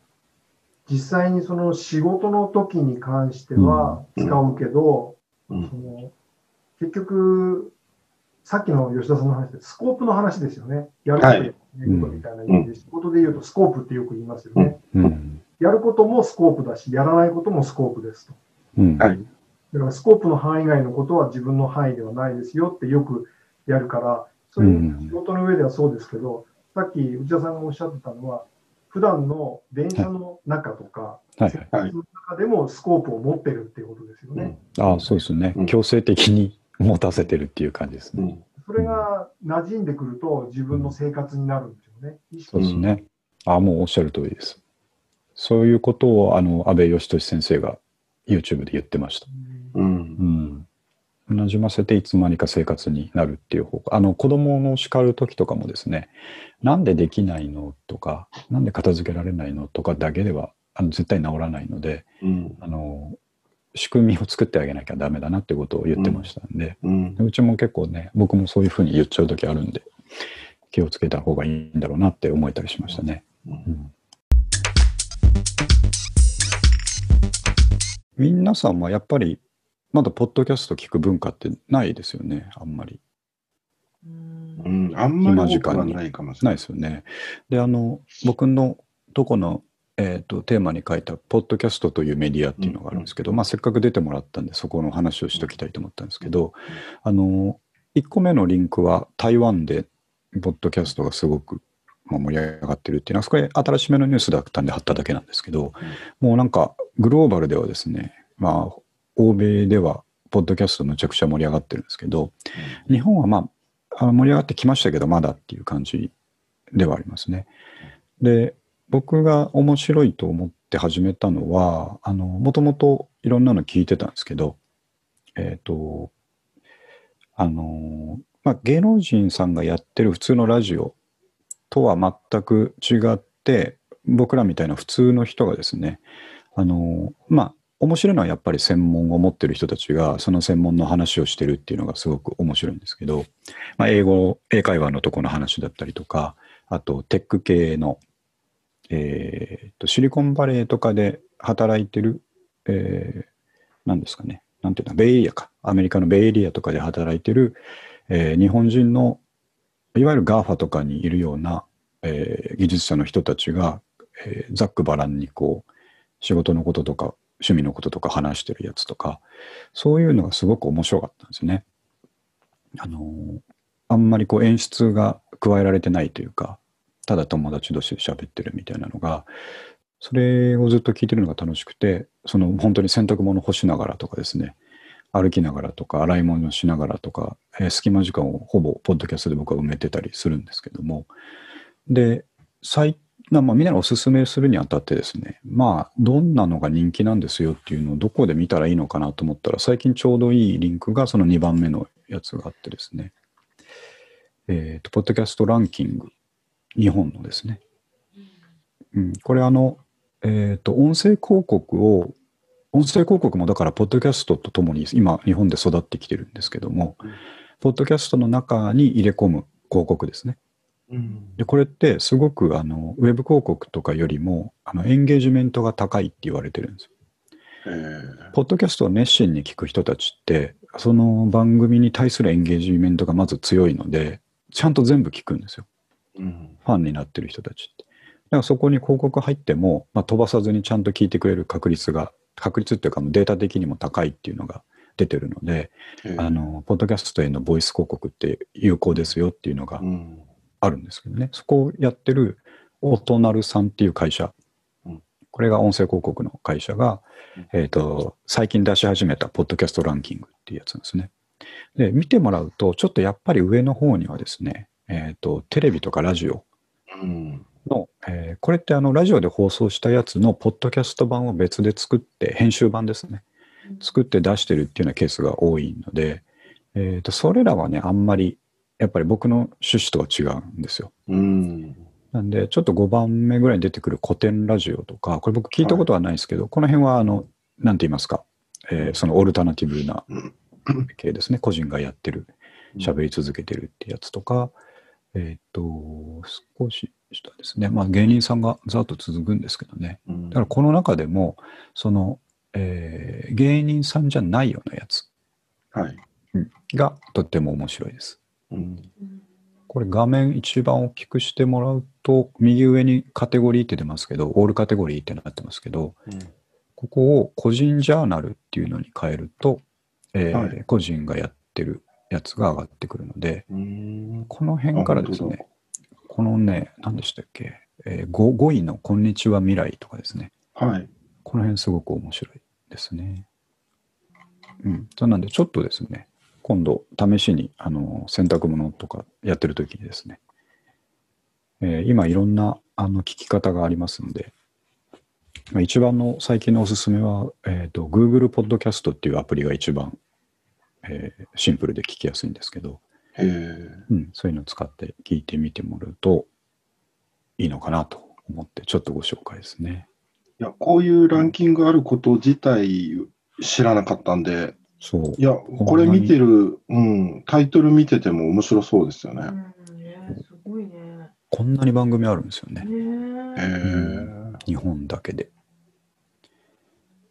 実際にその仕事の時に関しては使うけど、うんその結局、さっきの吉田さんの話で、スコープの話ですよね。やることはいやることみたいな意味で、仕事で言うとスコープってよく言いますよね。うん。やることもスコープだし、やらないこともスコープですと。うん。はい。だからスコープの範囲外のことは自分の範囲ではないですよってよくやるから、そういう仕事の上ではそうですけど、さっき内田さんがおっしゃってたのは、普段の電車の中とか、はいはい。の中でもスコープを持ってるっていうことですよね。ああ、そうですねうん。強制的に 持たせてるっていう感じですね。うん。それが馴染んでくると自分の生活になるんですよね。そうですね。ああ、もうおっしゃる通りです。そういうことを、あの、安倍義俊先生が YouTube で言ってました。う。うんん。馴染ませていつまにか生活になるっていう方向。あの、子供の叱る時とかもですね、なんでできないのとか、なんで片付けられないのとかだけでは、あの絶対治らないので、うん。あの、仕組みを作ってあげなきゃダメだなってことを言ってましたんで、うん。うちも結構ね、僕もそういうふうに言っちゃう時あるんで、気をつけた方がいいんだろうなって思えたりしましたね。うん皆さんはやっぱり、まだポッドキャスト聞く文化ってないですよね、あんまり。うん。あんまり多くはないかもしれない。ないですよね。で、あの、僕のとこの、えー、とテーマに書いた、ポッドキャストというメディアっていうのがあるんですけど、まあ、せっかく出てもらったんで、そこの話をしておきたいと思ったんですけど、あの、1個目のリンクは台湾で、ポッドキャストがすごく、まあ、盛り上がってるっていうのは、そこで新しめのニュースだったんで貼っただけなんですけど、もうなんか、グローバルではですね、まあ、欧米では、ポッドキャストむちゃくちゃ盛り上がってるんですけど、日本はまあ、あの盛り上がってきましたけど、まだっていう感じではありますね。で、僕が面白いと思って始めたのは、あの、もともといろんなの聞いてたんですけど、えっ、と、あの、まあ、芸能人さんがやってる普通のラジオとは全く違って、僕らみたいな普通の人がですね、あの、まあ、面白いのはやっぱり専門を持ってる人たちがその専門の話をしてるっていうのがすごく面白いんですけど、まあ、英語、英会話のとこの話だったりとか、あとテック系の、えーとシリコンバレーとかで働いてる、えー、なんですかね、なんていうの、ベイエリアか、アメリカのベイエリアとかで働いてる、えー日本人の、いわゆる GAFA とかにいるような、えー技術者の人たちが、えーざっくばらんにこう、仕事のこととか、趣味のこととか話してるやつとか、そういうのがすごく面白かったんですよね。あのーあんまりこう演出が加えられてないというか、ただ友達同士で喋ってるみたいなのが、それをずっと聞いてるのが楽しくて、その本当に洗濯物干しながらとかですね、歩きながらとか、洗い物しながらとか、えー隙間時間をほぼポッドキャストで僕は埋めてたりするんですけども、で、最まあ、みんなにおすすめするにあたってですね、まあ、どんなのが人気なんですよっていうのをどこで見たらいいのかなと思ったら、最近ちょうどいいリンクがその2番目のやつがあってですね、えっ、と、ポッドキャストランキング、日本のですね。うん、これあの、えっ、と、音声広告を、音声広告もだから、ポッドキャストとともに今、日本で育ってきてるんですけども、ポッドキャストの中に入れ込む広告ですね。うんで、これってすごくあの、ウェブ広告とかよりも、あの、エンゲージメントが高いって言われてるんですよ。えーポッドキャストを熱心に聞く人たちって、その番組に対するエンゲージメントがまず強いので、ちゃんと全部聞くんですよ。うんファンになってる人たちって。だからそこに広告入っても、まあ、飛ばさずにちゃんと聞いてくれる確率が、確率っていうかデータ的にも高いっていうのが出てるので、えーあの、ポッドキャストへのボイス広告って有効ですよっていうのがうんあるんですけどね。そこをやってるオトナルさんっていう会社うん。これが音声広告の会社がうん、えっ、と、最近出し始めたポッドキャストランキングっていうやつなんですね。で、見てもらうと、ちょっとやっぱり上の方にはですね、えっ、と、テレビとかラジオうんの、えーこれってあの、ラジオで放送したやつのポッドキャスト版を別で作って、編集版ですね。作って出してるっていうようなケースが多いので、えー、とそれらはね、あんまりやっぱり僕の趣旨とは違うんですよ。うん。なんで、ちょっと5番目ぐらいに出てくる古典ラジオとか、これ僕聞いたことはないですけど、この辺は、あの、なんて言いますか、えーそのオルタナティブな系ですね、個人がやってる、喋り続けてるってやつとか、えーっと、少し下ですね、まあ芸人さんがざっと続くんですけどね、うん。だからこの中でも、その、えー芸人さんじゃないようなやつはい。がとっても面白いです。うん。これ画面一番大きくしてもらうと、右上にカテゴリーって出ますけど、オールカテゴリーってなってますけど、ここを個人ジャーナルっていうのに変えると、えーはい個人がやってるやつが上がってくるので、うん。この辺からですね、このね、何でしたっけ、えー、5, 5位のこんにちは未来とかですね、はい。この辺すごく面白いですね。うん。そうなんで、ちょっとですね、今度、試しに、あの、洗濯物とかやってる時にですね、えー今いろんな、あの、聞き方がありますんで、まあ一番の最近のおすすめは、えっ、と、Google Podcast っていうアプリが一番、えーシンプルで聞きやすいんですけど、へえ。うん、そういうのを使って聞いてみてもらうといいのかなと思って、ちょっとご紹介ですね。いや、こういうランキングあること自体知らなかったんで、そう。いや、これ見てる、うん、タイトル見てても面白そうですよね。うんね、すごいね。こんなに番組あるんですよね。へねえ。日本だけで。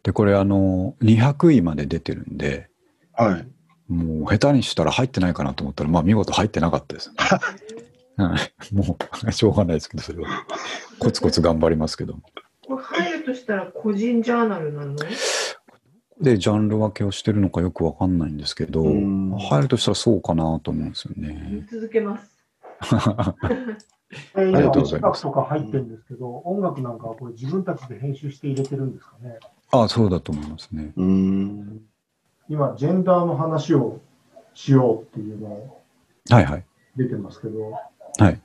で、これあの、200位まで出てるんで、はい。もう下手にしたら入ってないかなと思ったら、まあ見事入ってなかったですね。はいもう、しょうがないですけど、それは。コツコツ頑張りますけど。これ入るとしたら個人ジャーナルなの？で、ジャンル分けをしてるのかよくわかんないんですけど、うん入るとしたらそうかなと思うんですよ見ね。続けます。えーありがとうございます音楽とか入ってるんですけど、音楽なんかはこれ自分たちで編集して入れてるんですかね？ああ、そうだと思いますね。うん。今、ジェンダーの話をしようっていうのをはいはい。出てますけど、はい。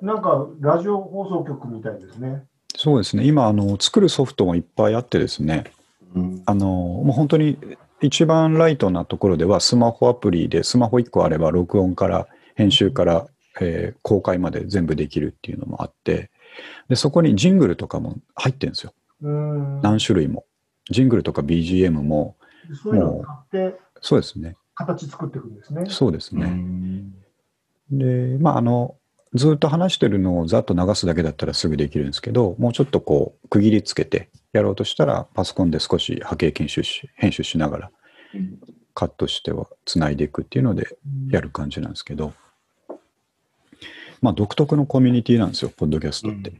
なんかラジオ放送局みたいですね。そうですね。今、あの、作るソフトもいっぱいあってですね、うんあの、もう本当に一番ライトなところではスマホアプリでスマホ1個あれば録音から編集から、えー公開まで全部できるっていうのもあって、で、そこにジングルとかも入ってるんですよ。うーん。何種類も。ジングルとか BGM も、そういうのを買ってそうですね。形作っていくんですね。そうですね。うんで、まあ、あの、ずっと話してるのをざっと流すだけだったらすぐできるんですけど、もうちょっとこう、区切りつけてやろうとしたら、パソコンで少し波形研修し、編集しながらカットしてはつないでいくっていうのでやる感じなんですけど、まあ、独特のコミュニティなんですよ、ポッドキャストって。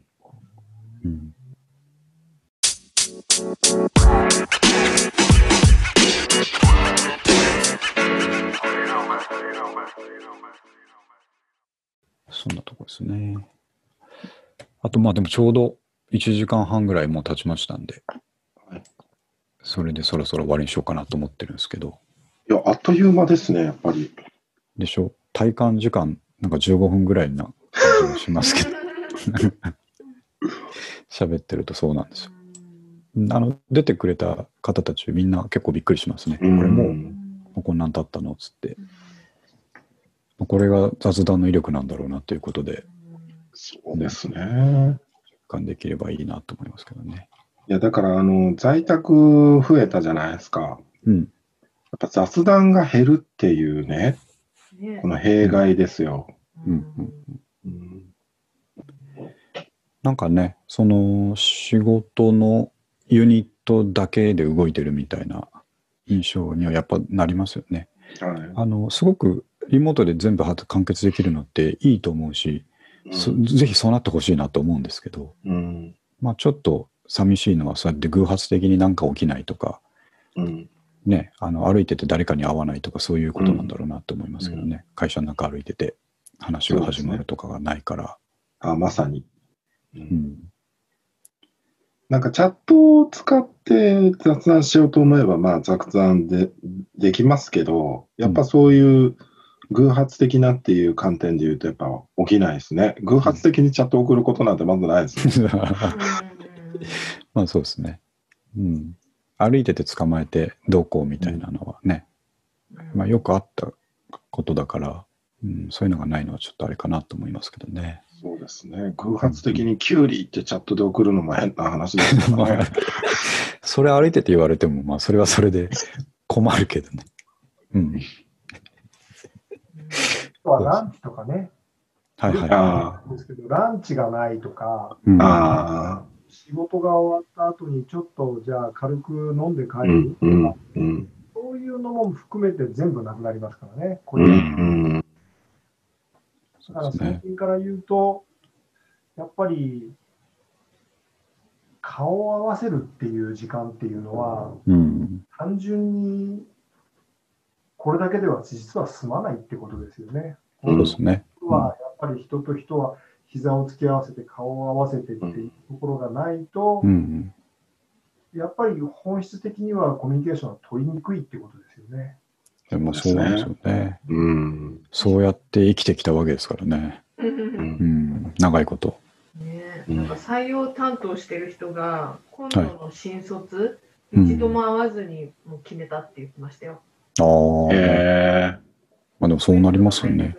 うんそんなとこですね。あと、まあでもちょうど1時間半ぐらいもう経ちましたんではい、それでそろそろ終わりにしようかなと思ってるんですけど、いや、あっという間ですね、やっぱり。でしょ？体感時間なんか15分ぐらいな感じもしますけど、喋ってるとそうなんですよ。あの、出てくれた方たちみんな結構びっくりしますね。こうんれもう、もうこんなん経ったのっつって。これが雑談の威力なんだろうなということで、そうですね。感できればいいなと思いますけどね。いや、だから、あの、在宅増えたじゃないですか。うん。やっぱ雑談が減るっていうね、ねこの弊害ですよ。うんうんうんなんかね、その仕事のユニットだけで動いてるみたいな印象にはやっぱなりますよね。はいあの、すごくリモートで全部完結できるのっていいと思うし、そぜひそうなってほしいなと思うんですけど、うん。まあちょっと寂しいのはそうやって偶発的になんか起きないとか、うん。ね、あの歩いてて誰かに会わないとかそういうことなんだろうなと思いますけどね、会社の中歩いてて話が始まるとかがないから。あまさに。ううんん。なんかチャットを使って雑談しようと思えば、まあ雑談でできますけど、やっぱそういう偶発的なっていう観点で言うと、やっぱ起きないですね。偶発的にチャットを送ることなんてまずないですね。まあそうですね。うん。歩いてて捕まえてどうこうみたいなのはね、まあよくあったことだから、うん、そういうのがないのはちょっとあれかなと思いますけどね。そうですね。偶発的にキュウリってチャットで送るのも変な話ですよまあね。それ歩いてて言われても、まあ、それはそれで困るけどね。うん。あとはランチとかね。はいはい。あですけど、ランチがないとか、うんあ仕事が終わった後にちょっとじゃあ軽く飲んで帰るん、とか、うん、うん、そういうのも含めて全部なくなりますからね。こうん、れうん。だから。最近から言うと、やっぱり顔を合わせるっていう時間っていうのは、うん。単純にこれだけでは実は済まないってことですよね。そうですね。はやっぱり人と人は膝を突き合わせて顔を合わせてっていうところがないと、うん。やっぱり本質的にはコミュニケーションは取りにくいってことですよね。でもそうなんですよね。うん。そうやって生きてきたわけですからね。ううんん。長いこと。ね、うんなんか採用担当してる人が今度の新卒、うん一度も会わずにもう決めたって言ってましたよ。ああ。へえ。まあでもそうなりますよね。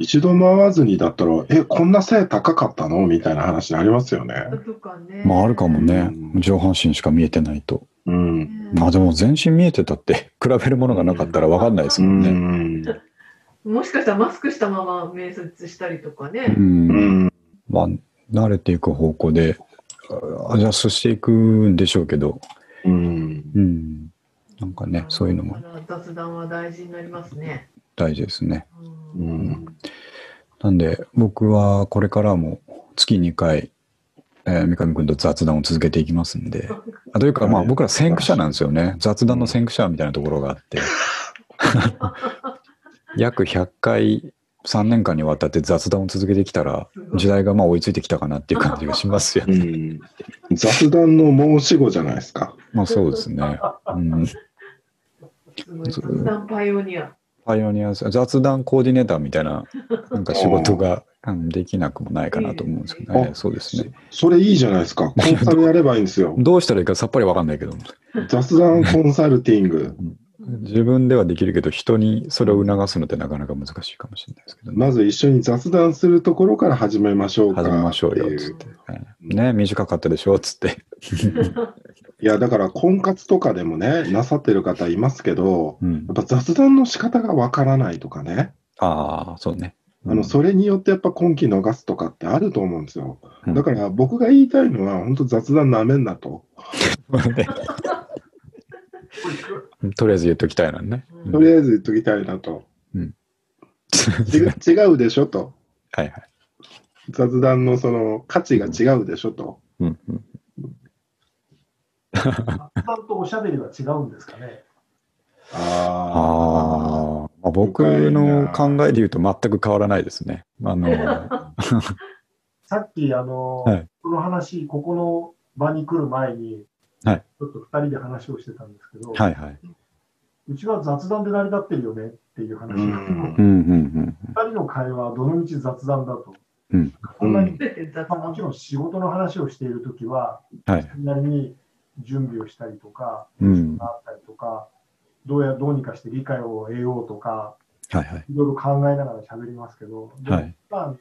一度も会わずにだったら、え、こんな背高かったの？みたいな話になりますよね。とかね。まああるかもねう。ん上半身しか見えてないと。うん。ねまあでも全身見えてたって比べるものがなかったら分かんないですうもんね。ん。もしかしたらマスクしたまま面接したりとかう。ね。うんん。まあ慣れていく方向でアジャストしていくんでしょうけど、うん。うん。なんかね、そういうのも雑談は大事になりますね。大事ですね。ううんん。なんで僕はこれからも月2回、えー三上君と雑談を続けていきますんで、あというかまあ僕ら先駆者なんですよね。雑談の先駆者みたいなところがあって、約100回3年間にわたって雑談を続けてきたら時代がまあ追いついてきたかなっていう感じがしますよね。うん。雑談の申し子じゃないですか。まあそうですね。うん、雑談パイオニア。パイオニア雑談コーディネーターみたいななんか仕事がうんできなくもないかなと思うんですけどね。あそうですね。それいいじゃないですか。コンサルやればいいんですよ。どうしたらいいかさっぱりわかんないけど、雑談コンサルティング。自分ではできるけど人にそれを促すのってなかなか難しいかもしれないですけどね。まず一緒に雑談するところから始めましょうか。始めましょうよっていつって。はいね短かったでしょ？つって。いや、だから婚活とかでもね、なさってる方いますけど、うんやっぱ雑談の仕方がわからないとかね、ああ、そうね。あのそれによってやっぱ今期逃すとかってあると思うんですよ。うんだから僕が言いたいのは、本当雑談なめんなと。ねとりあえず言っときたいのにね。うんとりあえず言っときたいなと。うん違う 違うでしょと。はいはい。雑談のその価値が違うでしょと。うんうん、雑談とおしゃべりは違うんですかね。あああ、まあ、僕の考えで言うと全く変わらないですね。あの、さっき、あの、はいこの話、ここの場に来る前に、はいちょっと二人で話をしてたんですけど、はいはい。うちは雑談で成り立ってるよねっていう話が、二ん。うんうん人の会話はどの道雑談だと。うんこんなに、全て雑まあも談ちろん仕事の話をしているときは、うん。はい。それなりに準備をしたりとか、うんあったりとか、どうやどうにかして理解を得ようとか、はいはい。いろいろ考えながら喋りますけど、はい普段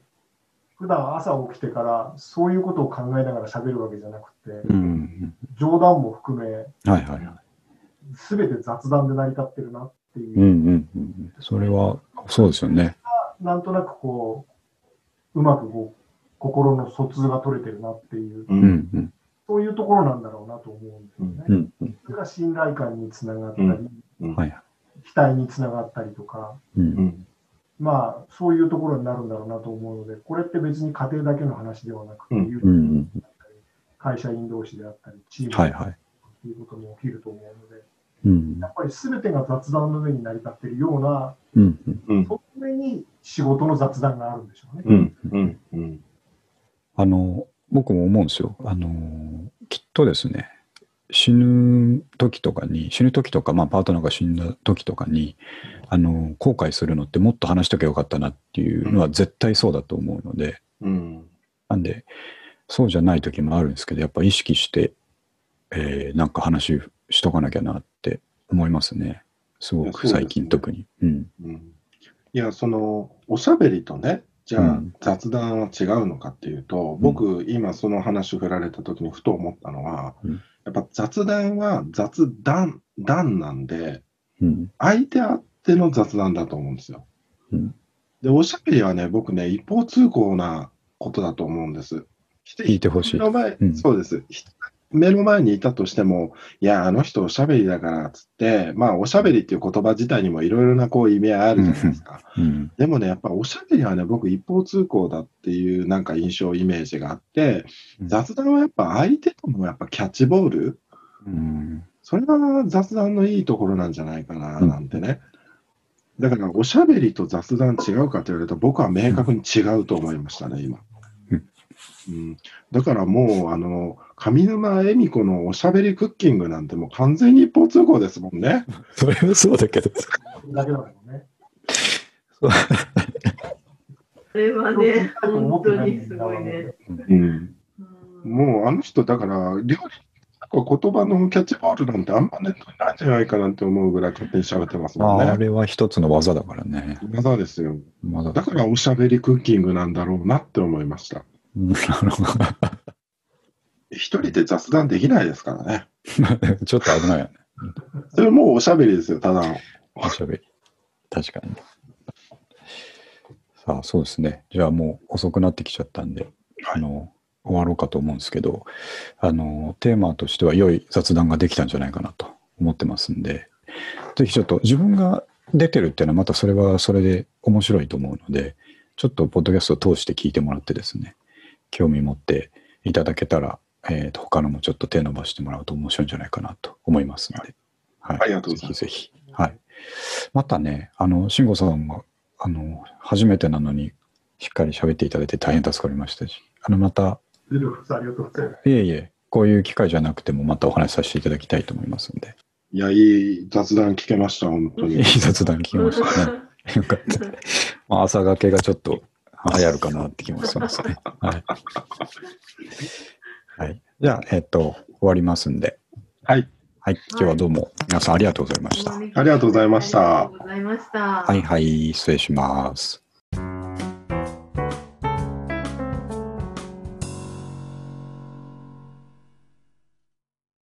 普段朝起きてからそういうことを考えながら喋るわけじゃなくて、うん。冗談も含め、はいはいはい。すべて雑談で成り立ってるなっていう、うんうんうん。それは、そうですよね。なんとなくこう、うまくこう心の疎通が取れてるなっていう、う。うんんうん。そういうところなんだろうなと思うんですよね。うんうん。それが信頼感につながったり、うんうんはいはい。期待につながったりとか、う。うんん。まあ、そういうところになるんだろうなと思うので、これって別に家庭だけの話ではなくて、うん。会社員同士であったり、チームであったりはいはい。ということも起きると思うので、うんやっぱり全てが雑談の上に成り立っているような、うんうん。うん。その上に仕事の雑談があるんでしょうね。うん。うん。うん。あの、僕も思うんですよ。あの、きっとですね、死ぬ時とかに、死ぬ時とか、まあ、パートナーが死んだ時とかに、あの、後悔するのってもっと話しとけばよかったなっていうのは絶対そうだと思うので、うん。なんで、そうじゃない時もあるんですけど、やっぱ意識して、えーなんか話しとかなきゃなって思いますね。すごく最近特に。うん。うん、いや、その、おしゃべりとね、じゃあうん雑談は違うのかっていうと、僕、今その話振られた時にふと思ったのは、うんやっぱ雑談は雑談、談なんで、うん。相手あっての雑談だと思うんですよ。うんで、おしゃべりはね、僕ね、一方通行なことだと思うんです。聞いてほしい目の前うんそうです。ひ目の前にいたとしても、いや、あの人おしゃべりだからっつって、まあ、おしゃべりっていう言葉自体にもいろいろなこう意味合いあるじゃないですか。うん。でもね、やっぱおしゃべりはね、僕一方通行だっていうなんか印象、イメージがあって、うん雑談はやっぱ相手とのやっぱキャッチボール、うん。それが雑談のいいところなんじゃないかな、なんてね。だから、おしゃべりと雑談違うかと言われると、僕は明確に違うと思いましたね、今。うんうん、だからもう、あの、上沼恵美子のおしゃべりクッキングなんてもう完全に一方通行ですもんね。それはそうだけど。だけだもんね。それはね、本当にすごいね。うん、うんもう、あの人、だから、料理、言葉のキャッチボールなんてあんまネットにないんじゃないかなんて思うぐらい勝手に喋ってますもんああね。れは一つの技だからね。技ですよ。まだだからおしゃべりクッキングなんだろうなって思いました。うんなるほ一人で雑談できないですからね。ど ちょっと危ないよね。それもうおしゃべりですよ、ただの。おしゃべり。確かに。さあ、そうですね。じゃあもう遅くなってきちゃったんで、あの、終わろうかと思うんですけど、あの、テーマとしては良い雑談ができたんじゃないかなと思ってますんで、ぜひちょっと自分が出てるっていうのはまたそれはそれで面白いと思うので、ちょっとポッドキャストを通して聞いてもらってですね、興味持っていただけたら、えーと他のもちょっと手伸ばしてもらうと面白いんじゃないかなと思いますので、はい、ありがとうございますぜひぜひ。はい。またね、あの、慎吾さんが、あの、初めてなのに、しっかり喋っていただいて大変助かりましたし、あの、また、ゼロありがとうございます。いえいえ、こういう機会じゃなくても、またお話しさせていただきたいと思いますので、いや、いい雑談聞けました、本当にいい。雑談聞きましたね。よかった。まあ、朝がけがちょっと流行るかなって気もしますね。はい。はい。じゃあ、えっ、と、終わりますんで、はい。はい。今日はどうも皆さんありがとうございました。ありがとうございましたありがとうございました。はいはい、失礼します。